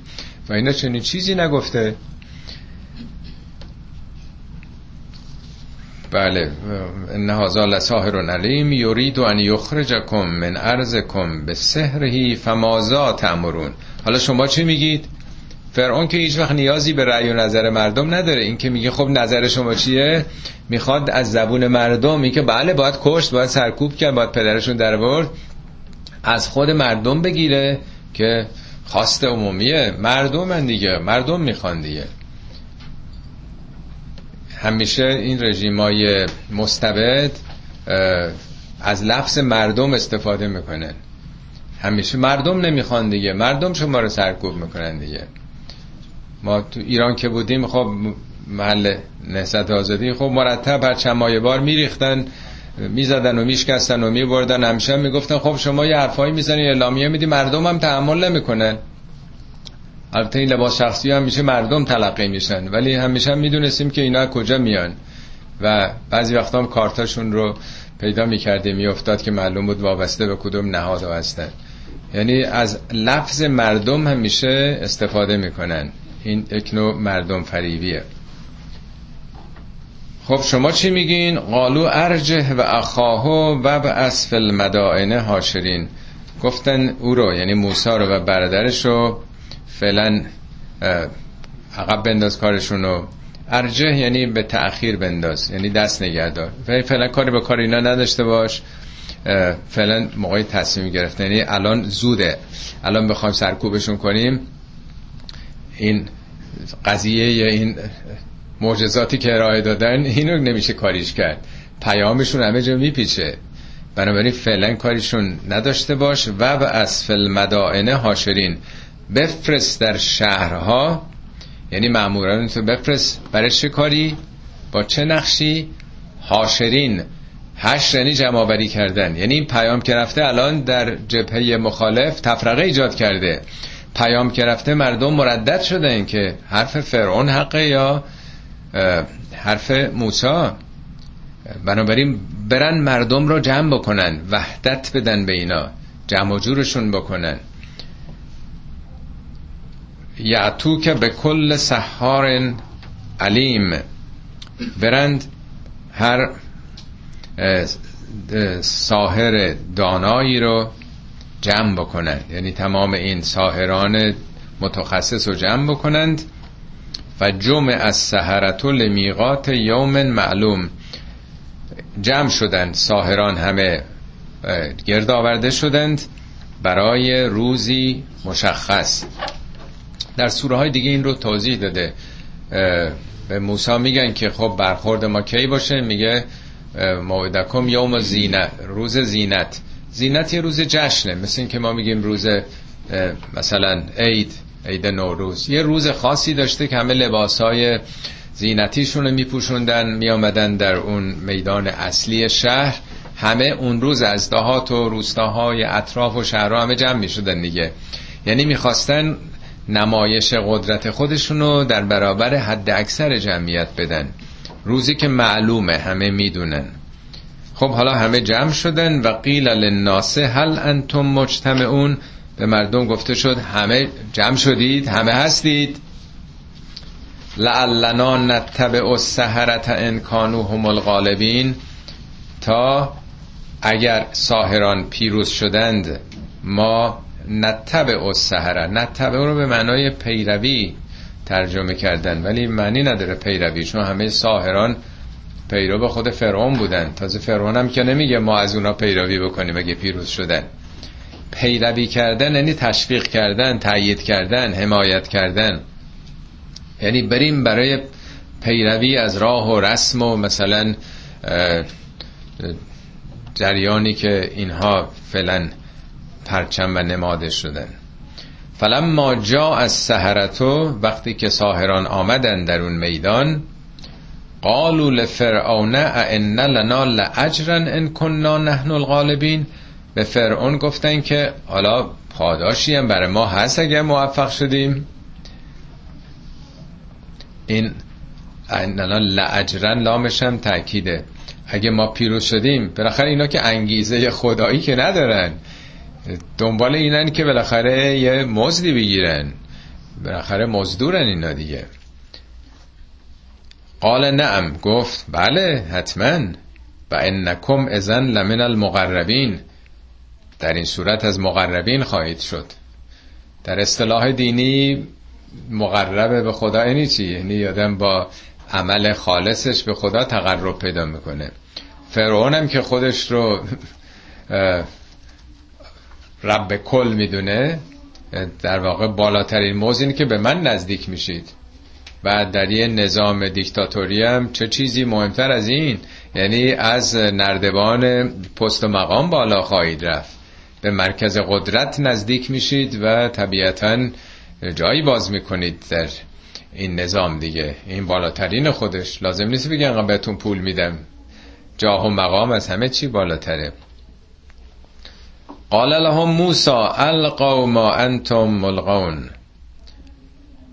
و اینا چنین چیزی نگفته. بله. ان هذا لساحر علیم. یرید ان یخرجکم من ارضکم به سحرهی فمازا تأمرون. حالا شما چی میگید؟ فرعون که هیچ وقت نیازی به رأی و نظر مردم نداره. این که میگه خب نظر شما چیه؟ می‌خواد از زبون مردم که بله باید کشت باید سرکوب کرد باید پدرشون در برد از خود مردم بگیره که خواست عمومیه. مردم دیگه مردم می‌خوان دیگه. همیشه این رژیمای مستبد از لفظ مردم استفاده می‌کنن همیشه مردم نمی‌خوان دیگه. مردم شما رو سرکوب می‌کنن دیگه. ما تو ایران که بودیم خب محل نهضت آزادی خب مرتب هر چند بار میریختن می‌زدن و میشکستن و میبردن. همیشه می‌گفتن خب شما یه حرفایی می‌زنی اعلامیه میدی مردم هم تحمل نمی‌کنن. البته این لباس شخصی هم میشه مردم تلقی میشن. ولی همیشه هم می‌دونستیم که اینا کجا میان. و بعضی وقتا هم کارتاشون رو پیدا می‌کرده میافتاد که معلوم بود وابسته به کدوم نهاد هستن یعنی از لفظ مردم همیشه استفاده می‌کنن. این یک مردم فریبیه. خب شما چی میگین؟ قالو ارجه و اخاهو و به اسفل المدائنه هاشرین گفتن او رو یعنی موسی رو و برادرش رو فعلا عقب بنداز کارشونو. ارجه یعنی به تأخیر بنداز یعنی دست نگهدار. فعلا کاری به کار اینا نداشته باش. فعلا موقع تصمیم گرفتن یعنی الان زوده. الان بخوایم سرکوبشون کنیم. این قضیه یا این معجزاتی که ارائه دادن اینو نمیشه کاریش کرد. پیامشون همه جا میپیچه. بنابراین فعلا کاریشون نداشته باش. و به اسفل مدائنه هاشرین بفرست در شهرها. یعنی معموران تو بفرست برای چه کاری؟ با چه نقشی؟ هاشرین هشت یعنی جمع کردن. یعنی این پیام که رفته الان در جبهه مخالف تفرقه ایجاد کرده. پیام که رفته مردم مردد شدن که حرف فرعون حقه یا حرف موسی. بنابراین برن مردم رو جمع بکنن. وحدت بدن به اینا. جمع جورشون بکنن. یعتو که به کل سحار علیم. برند هر ساهر دانایی رو جمع بکنند یعنی تمام این ساهران متخصص رو جمع بکنند. و جمع از سهرت لمیقات یوم معلوم. جمع شدند ساهران همه گرد آورده شدند برای روزی مشخص. در سوره های دیگه این رو توضیح داده. به موسی میگن که خب برخورد ما کی باشه؟ میگه موعدکم یوم زینت روز زینت. زینت یه روز جشنه. مثل این که ما میگیم روز مثلا عید عید نوروز. یه روز خاصی داشته که همه لباس های زینتیشون رو میپوشوندن میامدن در اون میدان اصلی شهر. همه اون روز از دهات و روستاهای اطراف و شهرها همه جمع می‌شدن دیگه. یعنی می‌خواستن نمایش قدرت خودشونو در برابر حد اکثر جمعیت بدن. روزی که معلومه همه می‌دونن. خب حالا همه جمع شدن و قیل للناس هل انتم مجتمعون. به مردم گفته شد همه جمع شدید همه هستید. لعلنا نتبع السحرت ان کانوا هم الغالبین. تا اگر ساهران پیروز شدند ما نتبع السحره نتبع رو به معنای پیروی ترجمه کردن ولی معنی نداره پیروی چون همه ساهران پیرو به خود فرعون بودن. تازه فرعون هم که نمیگه ما از اونا پیروی بکنیم اگه پیروز شدن. پیروی کردن یعنی تشویق کردن تایید کردن حمایت کردن. یعنی بریم برای پیروی از راه و رسم و مثلا جریانی که اینها فعلا پرچم و نماده شدن. فلما جا از سهرتو وقتی که ساهران آمدن در اون میدان قالوا لفرعون ائن لنا لاجرا ان كنا نحن الغالبین. به فرعون گفتن که حالا پاداشی هم برای ما هست اگر موفق شدیم. این لنا لاجرا لامش هم تاکیده اگه ما پیروز شدیم بالاخره اینا که انگیزه خدایی که ندارن. دنبال اینن که بالاخره یه مزدی بگیرن. بالاخره مزدورن اینا دیگه. قال نعم. گفت بله حتما. و انکم ازن لمن المقربین. در این صورت از مقربین خواهید شد. در اصطلاح دینی مقربه به خدا یعنی چی؟ یعنی آدم با عمل خالصش به خدا تقرب پیدا می‌کنه. فرعون هم که خودش رو رب کل می‌دونه در واقع بالاترین موضوع که به من نزدیک میشید. و در یه نظام دیکتاتوری هم چه چیزی مهمتر از این؟ یعنی از نردبان پست و مقام بالا خواهید رفت. به مرکز قدرت نزدیک میشید و طبیعتا جایی باز می‌کنید در این نظام دیگه. این بالاترین خودش. لازم نیست بگن بهتون پول میدم. جاه و مقام از همه چی بالاتره. قال لهم موسا القوا ما انتم ملقون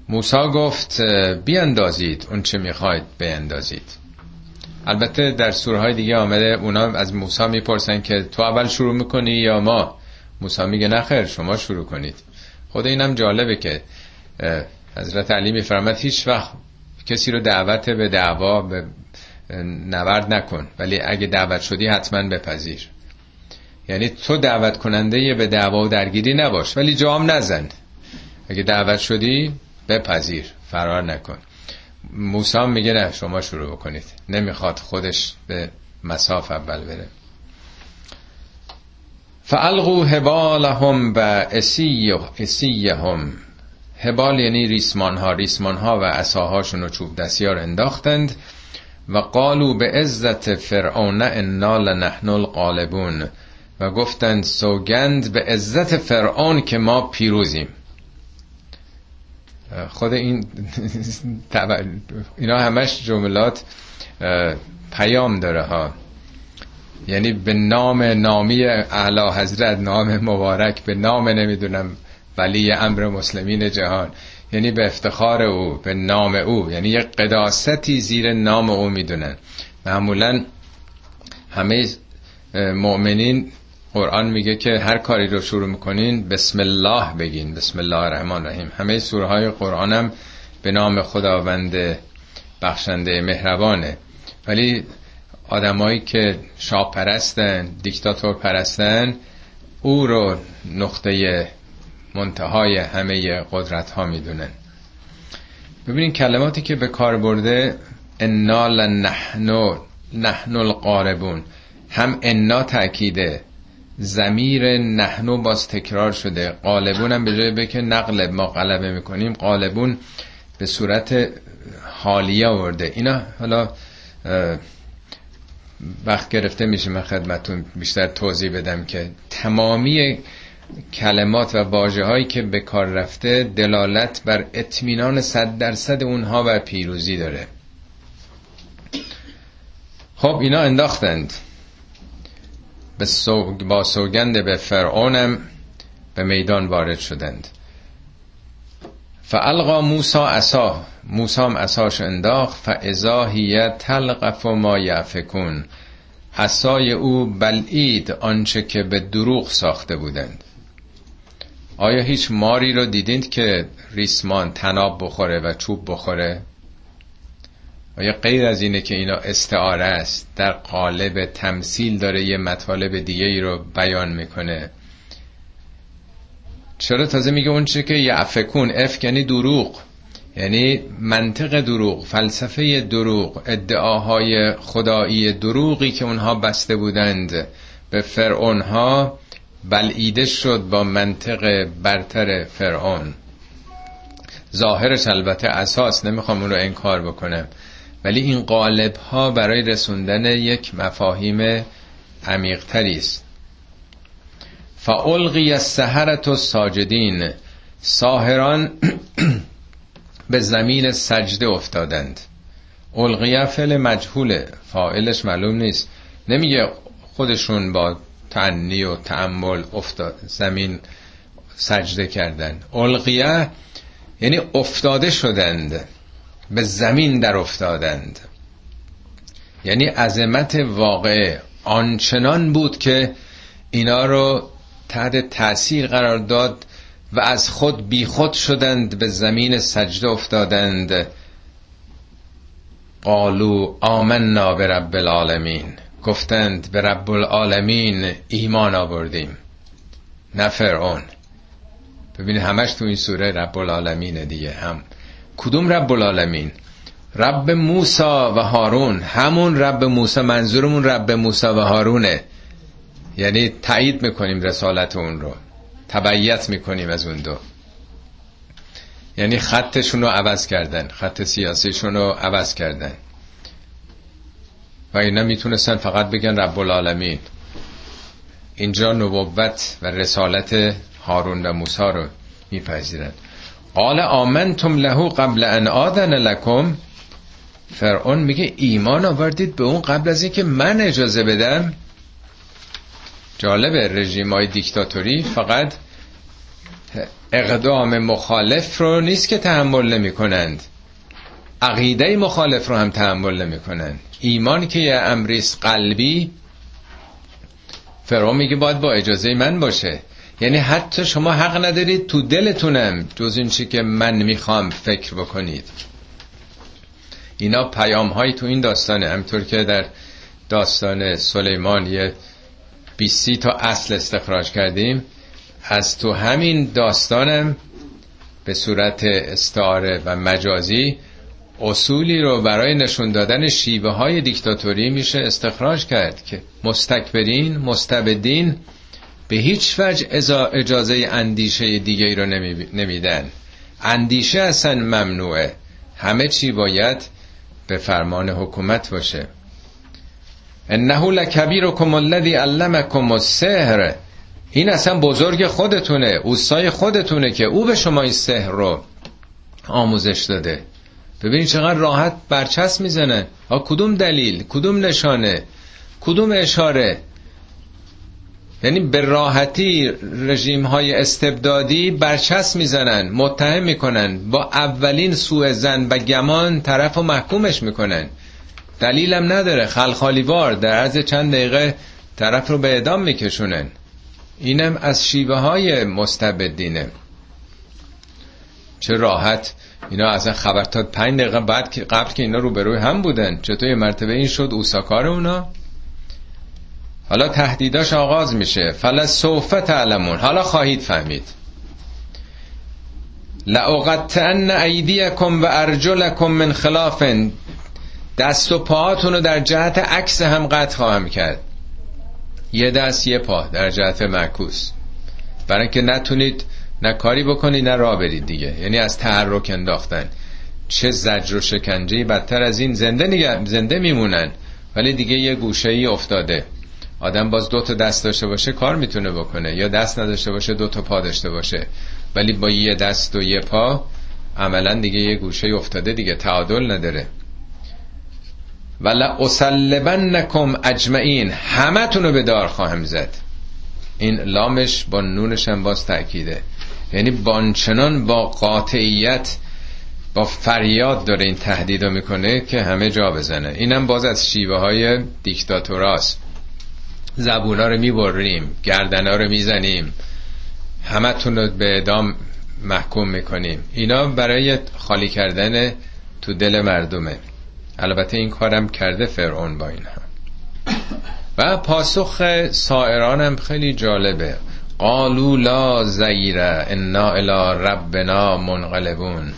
موسا گفت بیاندازید اون چه می‌خواید بیاندازید. البته در سوره های دیگه آمده اونا از موسا می‌پرسن که تو اول شروع می‌کنی یا ما؟ موسا میگه نخیر شما شروع کنید. خود اینم جالبه که حضرت علی میفرمد هیچ وقت کسی رو دعوت به دعوا به نورد نکن. ولی اگه دعوت شدی حتما بپذیر. یعنی تو دعوت کننده به دعوا و درگیری نباش ولی جام نزن. اگه دعوت شدی بپذیر فرار نکن. موسی میگه نه شما شروع بکنید. نمی‌خواد خودش به مساف اول بره. فالقوا هبالهم و اسیهم. هبال یعنی ریسمان ها ریسمان ها و اساهاشون و چوب دستی ها انداختند و قالو به عزت فرعون انا لنحن الغالبون. و گفتند سوگند به عزت فرعون که ما پیروزیم. خود این اینا همش جملات پیام داره ها. یعنی به نام نامی اعلی حضرت نام مبارک به نام نمی‌دونم ولی امر مسلمین جهان. یعنی به افتخار او به نام او. یعنی یک قداستی زیر نام او می‌دونن. معمولا همه مؤمنین قرآن میگه که هر کاری رو شروع می‌کنین بسم الله بگین بسم الله الرحمن الرحیم. همه سوره های قرآن هم به نام خداوند بخشنده مهربانه. ولی آدمایی که شاه پرستن دیکتاتور پرستن او رو نقطه منتهای همه قدرت ها می‌دونن. ببینین کلماتی که به کار برده انا لنحن نحن القاربون. هم انا تاکیده زمیر نحنو باز تکرار شده. قالبون هم به جای بکه نقل ما غلبه می‌کنیم. قالبون به صورت حالیه آورده. اینا حالا وقت گرفته میشه من خدمتون بیشتر توضیح بدم که تمامی کلمات و واجه هایی که به کار رفته دلالت بر اطمینان صد درصد اونها و پیروزی داره. خب اینا انداختند. با سوگند به فرعونم به میدان وارد شدند. فالقا موسا اسا موسا هم اساش انداخت. فاذا هی تلقف ما یعفکون. عصای او بلعید آنچه که به دروغ ساخته بودند. آیا هیچ ماری رو دیدید که ریسمان تناب بخوره و چوب بخوره؟ آیا غیر از اینه که اینا استعاره است؟ در قالب تمثیل داره یه مطالب دیگه ای رو بیان می‌کنه. چرا؟ تازه میگه اون چه که یعفکون اف یعنی دروغ. یعنی منطق دروغ فلسفه دروغ ادعاهای خدایی دروغی که اونها بسته بودند به فرعون ها بلعیده شد با منطق برتر فرعون. ظاهرش البته اساس نمی‌خوام اون رو انکار بکنم. ولی این قالب ها برای رسوندن یک مفاهیم عمیقتری است. فالقی السحرت و ساجدین ساهران به زمین سجده افتادند. القیه فعل مجهوله فاعلش معلوم نیست. نمیگه خودشون با تنی و تعمل افتاد زمین سجده کردن. القیه یعنی افتاده شدند. به زمین در افتادند. یعنی عظمت واقع آنچنان بود که اینا رو تحت تاثیر قرار داد و از خود بیخود شدند به زمین سجده افتادند. قالو آمنا به رب العالمین. گفتند به رب العالمین ایمان آوردیم. نه فرعون. ببینید همش تو این سوره رب العالمین دیگه هم کدوم رب العالمین؟ رب موسا و هارون. همون رب موسا منظورمون رب موسا و هارونه. یعنی تایید می‌کنیم رسالت اون رو. تبعیت می‌کنیم از اون دو. یعنی خطشون رو عوض کردن خط سیاسیشون رو عوض کردن. و اینا می‌تونستن فقط بگن رب العالمین. اینجا نبوت و رسالت هارون و موسی رو میپذیرن. قال آمنتم له قبل ان آدن لکم. فرعون میگه ایمان آوردید به اون قبل از اینکه من اجازه بدم. جالبه رژیم های دیکتاتوری فقط اقدام مخالف رو نیست که تحمل نمی کنند عقیده مخالف رو هم تحمل نمی کنند ایمان که یه امریس قلبی فرعون میگه باید با اجازه من باشه. یعنی حتی شما حق ندارید تو دلتونم جز این چی که من می‌خوام فکر بکنید. اینا پیام های تو این داستانه. همطور که در داستان سلیمان یه بیسی تا اصل استخراج کردیم از تو همین داستانم به صورت استعاره و مجازی اصولی رو برای نشون دادن شیوه های دیکتاتوری میشه استخراج کرد که مستکبرین مستبدین به هیچ وجه اجازه اندیشه دیگه رو نمیدن. اندیشه اصلا ممنوعه. همه چی باید به فرمان حکومت باشه. انه لکبیرکم الذی علمکم السحر. این اصلا بزرگ خودتونه اوستای خودتونه که او به شما این سحر رو آموزش داده. ببینید چقدر راحت برچسب می‌زنن ها کدوم دلیل؟ کدوم نشانه؟ کدوم اشاره؟ یعنی به راحتی رژیم های استبدادی برچسب می‌زنن متهم می‌کنن با اولین سوء زن و گمان طرف و محکومش می‌کنن. دلیلم نداره خلخالیوار در عرض چند دقیقه طرف رو به اعدام میکشونن. اینم از شیوه های مستبدینه. چه راحت اینا اصلا خبر تا پنج دقیقه بعد که قبل که اینا رو به روی هم بودن. چطور یه مرتبه این شد؟ اوساکار اونا؟ حالا تهدیداش آغاز میشه. فلا سوف تعلمون. حالا خواهید فهمید. لأقطعن ایدیکم و ارجلکم من خلاف دست و پاهاتون رو در جهت عکس هم قطع خواهم کرد. یه دست یه پا در جهت معکوس. برای که نتونید نه کاری بکنید نه راه برید دیگه. یعنی از تحرک انداختن. چه زجر و شکنجه بدتر از این. زنده نگه زنده میمونن. ولی دیگه یه گوشه ای افتاده. آدم باز دو تا دست داشته باشه کار می‌تونه بکنه. یا دست نداشته باشه دو تا پا داشته باشه. ولی با یه دست و یه پا عملا دیگه یه گوشه افتاده دیگه تعادل نداره. ولا نکم اجمعین. همه تونو به دار خواهم زد. این لامش با نونش هم باز تأکیده. یعنی بانچنان با قاطعیت با فریاد داره این تهدیدو می‌کنه که همه جا بزنه. اینم باز از شیوه های دیکتاتوراست. زبونا رو می‌بریم گردنا رو می‌زنیم همه رو به ادام محکوم می‌کنیم. اینا برای خالی کردن تو دل مردمه. البته این کارم کرده فرعون با اینها. و پاسخ سائرانم خیلی جالبه. قالو لا زیره انا الى ربنا منقلبون.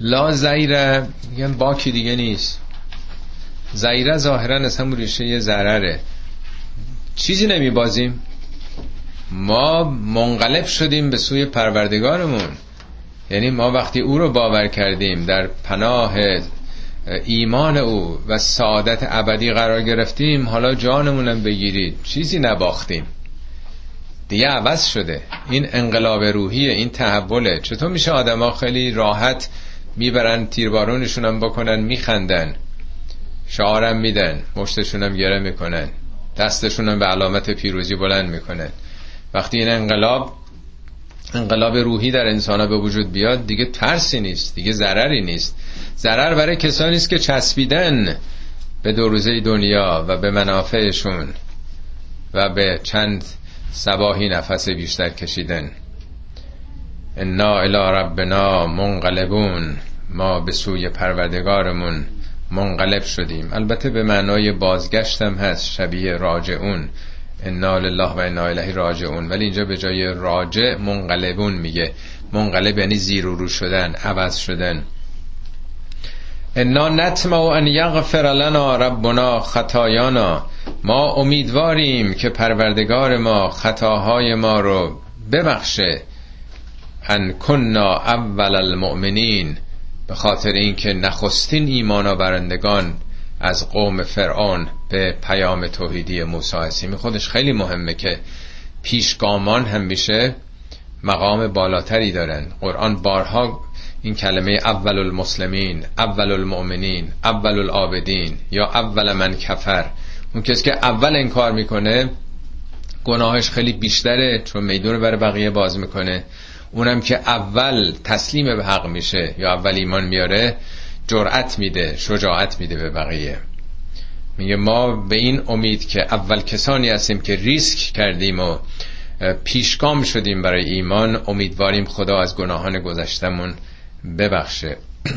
لا زیره میگن باکی دیگه نیست. زیره ظاهرا از همون ریشه ضرره. چیزی نمیبازیم. ما منقلب شدیم به سوی پروردگارمون. یعنی ما وقتی او رو باور کردیم در پناه ایمان او و سعادت ابدی قرار گرفتیم حالا جانمونم بگیرید. چیزی نباختیم. دیگه عوض شده. این انقلاب روحیه این تحوله. چطور میشه آدما خیلی راحت می‌برن تیربارونشونم بکنن میخندن؟ شعارم میدن مشتشونم گره می‌کنن دستشونم به علامت پیروزی بلند می‌کنن. وقتی این انقلاب انقلاب روحی در انسان به وجود بیاد دیگه ترسی نیست دیگه ضرری نیست. ضرر برای کسانی است که چسبیدن به دو روزه دنیا و به منافعشون و به چند سباهی نفس بیشتر کشیدن. انا الى ربنا منقلبون ما به سوی پروردگارمون منقلب شدیم. البته به معنای بازگشتم هست شبیه راجعون. انا لله و انا الیه راجعون. ولی اینجا به جای راجع منقلبون میگه. منقلب یعنی زیر و رو شدن عوض شدن. انا نطمع ان یغفر لنا ربنا خطایانا. ما امیدواریم که پروردگار ما خطاهای ما رو ببخشه. ان کننا اول المؤمنین. به خاطر اینکه نخستین ایمان آورندگان از قوم فرعون به پیام توحیدی موسی هستیم خودش خیلی مهمه که پیشگامان هم میشه مقام بالاتری دارن. قرآن بارها این کلمه اول المسلمین اول المؤمنین اول العابدین یا اول من کفر. اون کسی که اول این کار می‌کنه گناهش خیلی بیشتره چون میدون برای بقیه باز می‌کنه. اونم که اول تسلیم به حق میشه یا اول ایمان میاره جرأت میده شجاعت میده به بقیه. میگه ما به این امید که اول کسانی هستیم که ریسک کردیم و پیشگام شدیم برای ایمان امیدواریم خدا از گناهان گذشتمون ببخشه.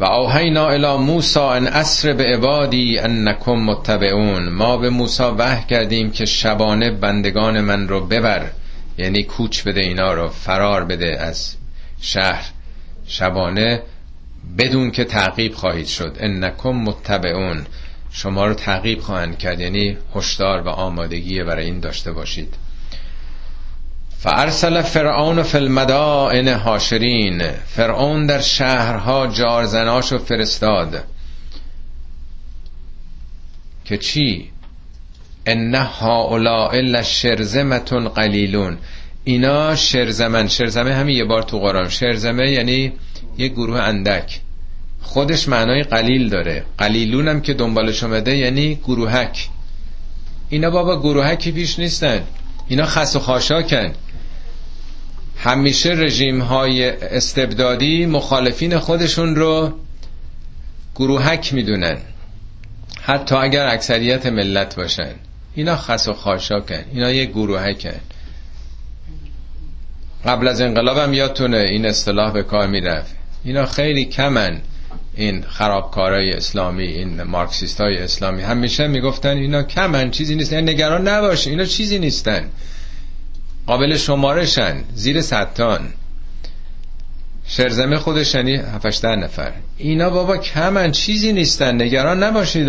و آهینا الی موسا ان اسر به عبادی انکم متبعون. ما به موسا وحی کردیم که شبانه بندگان من رو ببر. یعنی کوچ بده اینا رو فرار بده از شهر. شبانه بدون که تعقیب خواهید شد. انکم متبعون. شما رو تعقیب خواهند کرد یعنی هشدار و آمادگی برای این داشته باشید. فارسل فرعون فی المدائن هاشرین فرعون در شهرها جارزناشو فرستاد. که چی؟ ان هؤلاء الا شرذمتون قلیلون. اینا شرزمن شرزمه همین یه بار تو قرآن. شرزمه یعنی یه گروه اندک. خودش معنای قلیل داره. قلیلون هم که دنبالش اومده یعنی گروهک. اینا بابا گروهکی پیش نیستن. اینا خس و خاشاکن. همیشه رژیم های استبدادی مخالفین خودشون رو گروهک می‌دونن. حتی اگر اکثریت ملت باشن. اینا خس و خاشاکن. اینا یه گروهکن. قبل از انقلابم یادتونه این اصطلاح به کار می‌رفت. اینا خیلی کمن این خرابکارای اسلامی این مارکسیست های اسلامی. همیشه می‌گفتن اینا کمن چیزی نیستن یعنی نگران نباش اینا چیزی نیستن. قابل شمارشن. زیر ستان. شرزمه خودش یعنی هفتشتر نفر. اینا بابا کمن چیزی نیستن. نگران نباشید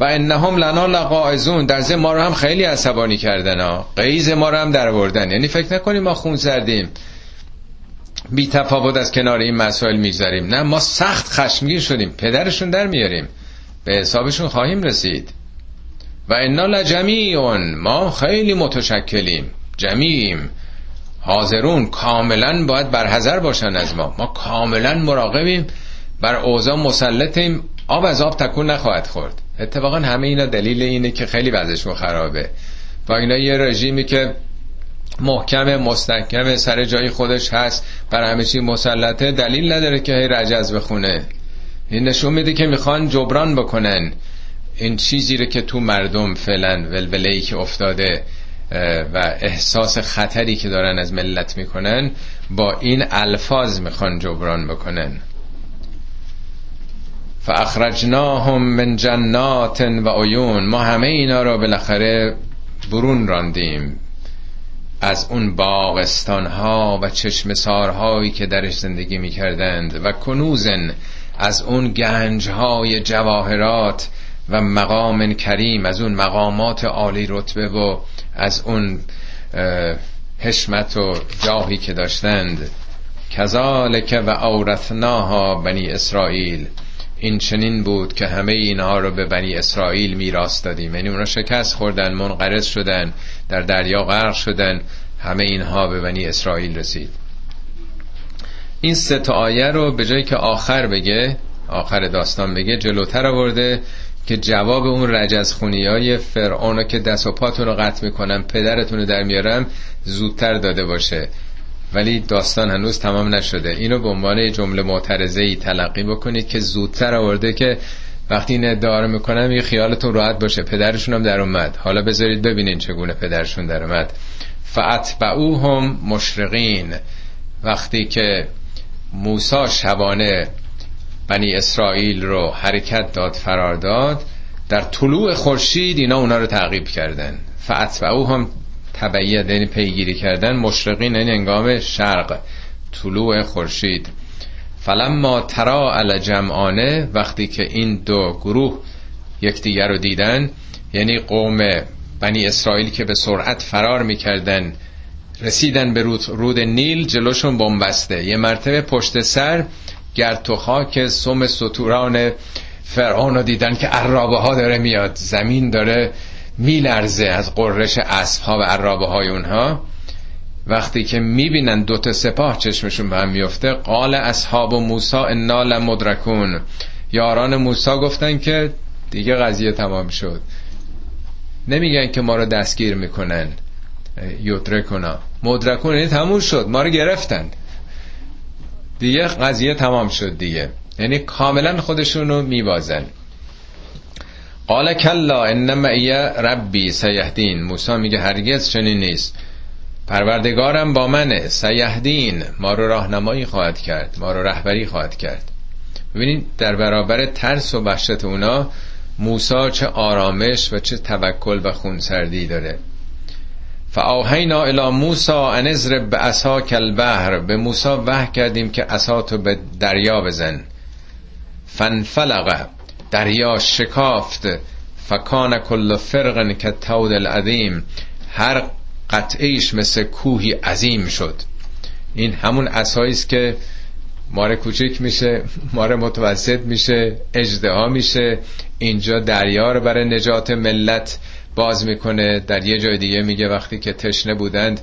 و انهم لنا لقائزون در ما رو هم خیلی عصبانی کردن ها. قیز ما رو هم در بردن یعنی فکر نکنیم ما خون سردیم بی تفاوت از کنار این مسائل می‌گذاریم نه ما سخت خشمگین شدیم. پدرشون در میاریم. به حسابشون خواهیم رسید. و انا لجمیعون. ما خیلی متشکلیم. جمیعیم. حاضرون. کاملا باید برحضر باشن از ما. ما کاملا مراقبیم. بر اوضاع مسلطیم. آب از آب تکون نخواهد خورد. اتفاقا همه اینا دلیل اینه که خیلی وضعشون خرابه. و اینا یه رژیمی که محکم مستحکم سر جای خودش هست بر همه چی مسلطه دلیل نداره که هی رجز بخونه. این نشون میده که می‌خوان جبران بکنن. این چیزی رو که تو مردم فعلا ولوله ای که افتاده و احساس خطری که دارن از ملت می‌کنن با این الفاظ می‌خوان جبران بکنن. فاخرجناهم من جنات و عیون. ما همه اینا رو بالاخره برون راندیم از اون باغستان ها و چشم سارهایی که درش زندگی می‌کردند و کنوزن از اون گنج های جواهرات و مقام کریم از اون مقامات عالی رتبه و از اون حشمت و جاهی که داشتند. کذالک و اورثناها بنی اسرائیل. این چنین بود که همه اینها رو به بنی اسرائیل میراث دادیم. یعنی اونا شکست خوردن منقرض شدن در دریا غرق شدن همه اینها به بنی اسرائیل رسید. این سه تا آیه رو به جایی که آخر بگه آخر داستان بگه جلوتر آورده که جواب اون رجز خونی های فرعون که دست و پاتون رو قطع می‌کنم پدرتون رو در میارم زودتر داده باشه. ولی داستان هنوز تمام نشده. اینو به عنوان جمله معترضه ای تلقی بکنید که زودتر آورده که وقتی این ادعا می‌کنم یه خیالتون راحت باشه. پدرشون هم در اومد. حالا بذارید ببینین چگونه پدرشون در اومد. هم مشرقین. وقتی که موسا شبانه بنی اسرائیل رو حرکت داد فرار داد در طلوع خورشید اینا اونا رو تعقیب کردن. هم تبعیت یعنی پیگیری کردن مشرقین این یعنی انگام شرق طلوع خورشید. فلما ترا علی جمعانه وقتی که این دو گروه یکدیگر رو دیدن یعنی قوم بنی اسرائیل که به سرعت فرار می‌کردن رسیدن به رود, رود نیل جلوشون بمبسته یه مرتبه پشت سر گرد و خاک سم سطوران فرعون رو دیدن که عرابه ها داره میاد. زمین داره میلرزه از قررش اسب ها و عرابه های اونها. وقتی که می‌بینن دوتا سپاه چشمشون به هم میفته قال اصحاب و موسا انا لمدرکون. یاران موسا گفتن که دیگه قضیه تمام شد. نمیگن که ما رو دستگیر می‌کنن. یدرکونا. مدرکون یعنی تموم شد ما رو گرفتن. دیگه قضیه تمام شد دیگه. یعنی کاملا خودشون رو میبازن. قال کلا انما ای ربی سیهدین. موسی میگه هرگز چنین نیست. پروردگارم با منه. سیهدین. ما رو راهنمایی خواهد کرد. ما رو رهبری خواهد کرد. ببینید در برابر ترس و وحشت اونا موسا چه آرامش و چه توکل و خونسردی داره. فاوهینا الی موسا ان اضرب بعصاک البحر. به موسا وحی کردیم که عصاتو به دریا بزن. فنفلق دریا شکافت. فکان کل فرق که تود العظیم. هر قطعیش مثل کوهی عظیم شد. این همون اسایی است که مار کوچک میشه مار متوسط میشه اجدها میشه. اینجا دریا رو برای نجات ملت باز می‌کنه. در یه جای دیگه میگه وقتی که تشنه بودند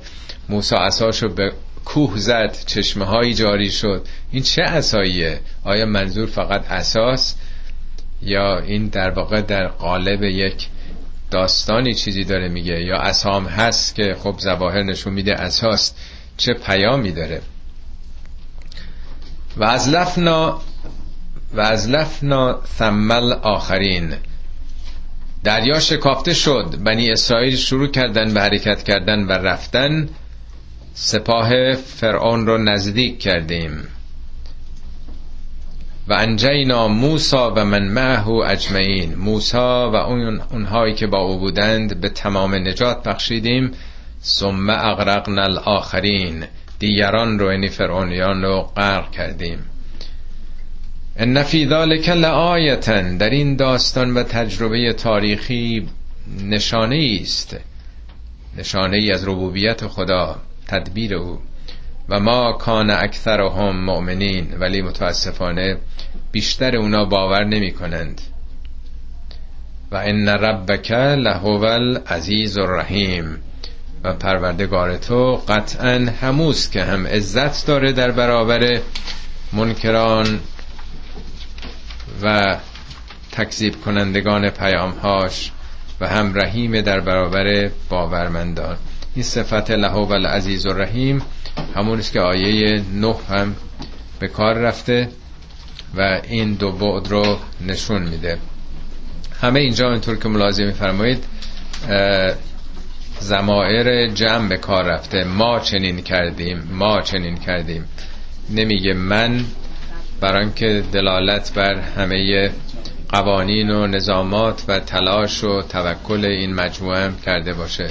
موسی عصاشو به کوه زد چشمه جاری شد. این چه اساییه آیا منظور فقط اساس یا این در واقع در قالب یک داستانی چیزی داره میگه یا اسام هست که خب زواهر نشون میده اساس چه پیامی داره. و از لفنا و از لفنا ثمل آخرین دریا شکافته شد بنی اسرائیل شروع کردن به حرکت کردن و رفتن سپاه فرعون رو نزدیک کردیم. و انجینا موسا و من معه اجمعین. موسا و اون اونهایی که با او بودند به تمام نجات بخشیدیم. ثم اغرقنا الاخرین. دیگران رو یعنی فرعونیان رو غرق کردیم. ان فی ذلک لآیه در این داستان و تجربه تاریخی نشانه است. نشانه ای از ربوبیت خدا تدبیر او. و ما کان اکثرهم مؤمنین ولی متاسفانه بیشتر اونا باور نمی کنند و ان ربک لهو العزیز الرحیم. و پروردگار تو قطعا هموست که هم عزت داره در برابر منکران و تکذیب کنندگان پیامهاش و هم رحیم در برابر باورمندان. این صفت لهو العزیز الرحیم همون است که آیه نه هم به کار رفته و این دو بعد رو نشون میده. همه اینجا اینطور که ملاحظه میفرمایید زمائر جمع به کار رفته. ما چنین کردیم ما چنین کردیم. نمیگه من بران که دلالت بر همه قوانین و نظامات و تلاش و توکل این مجموعه کرده باشه.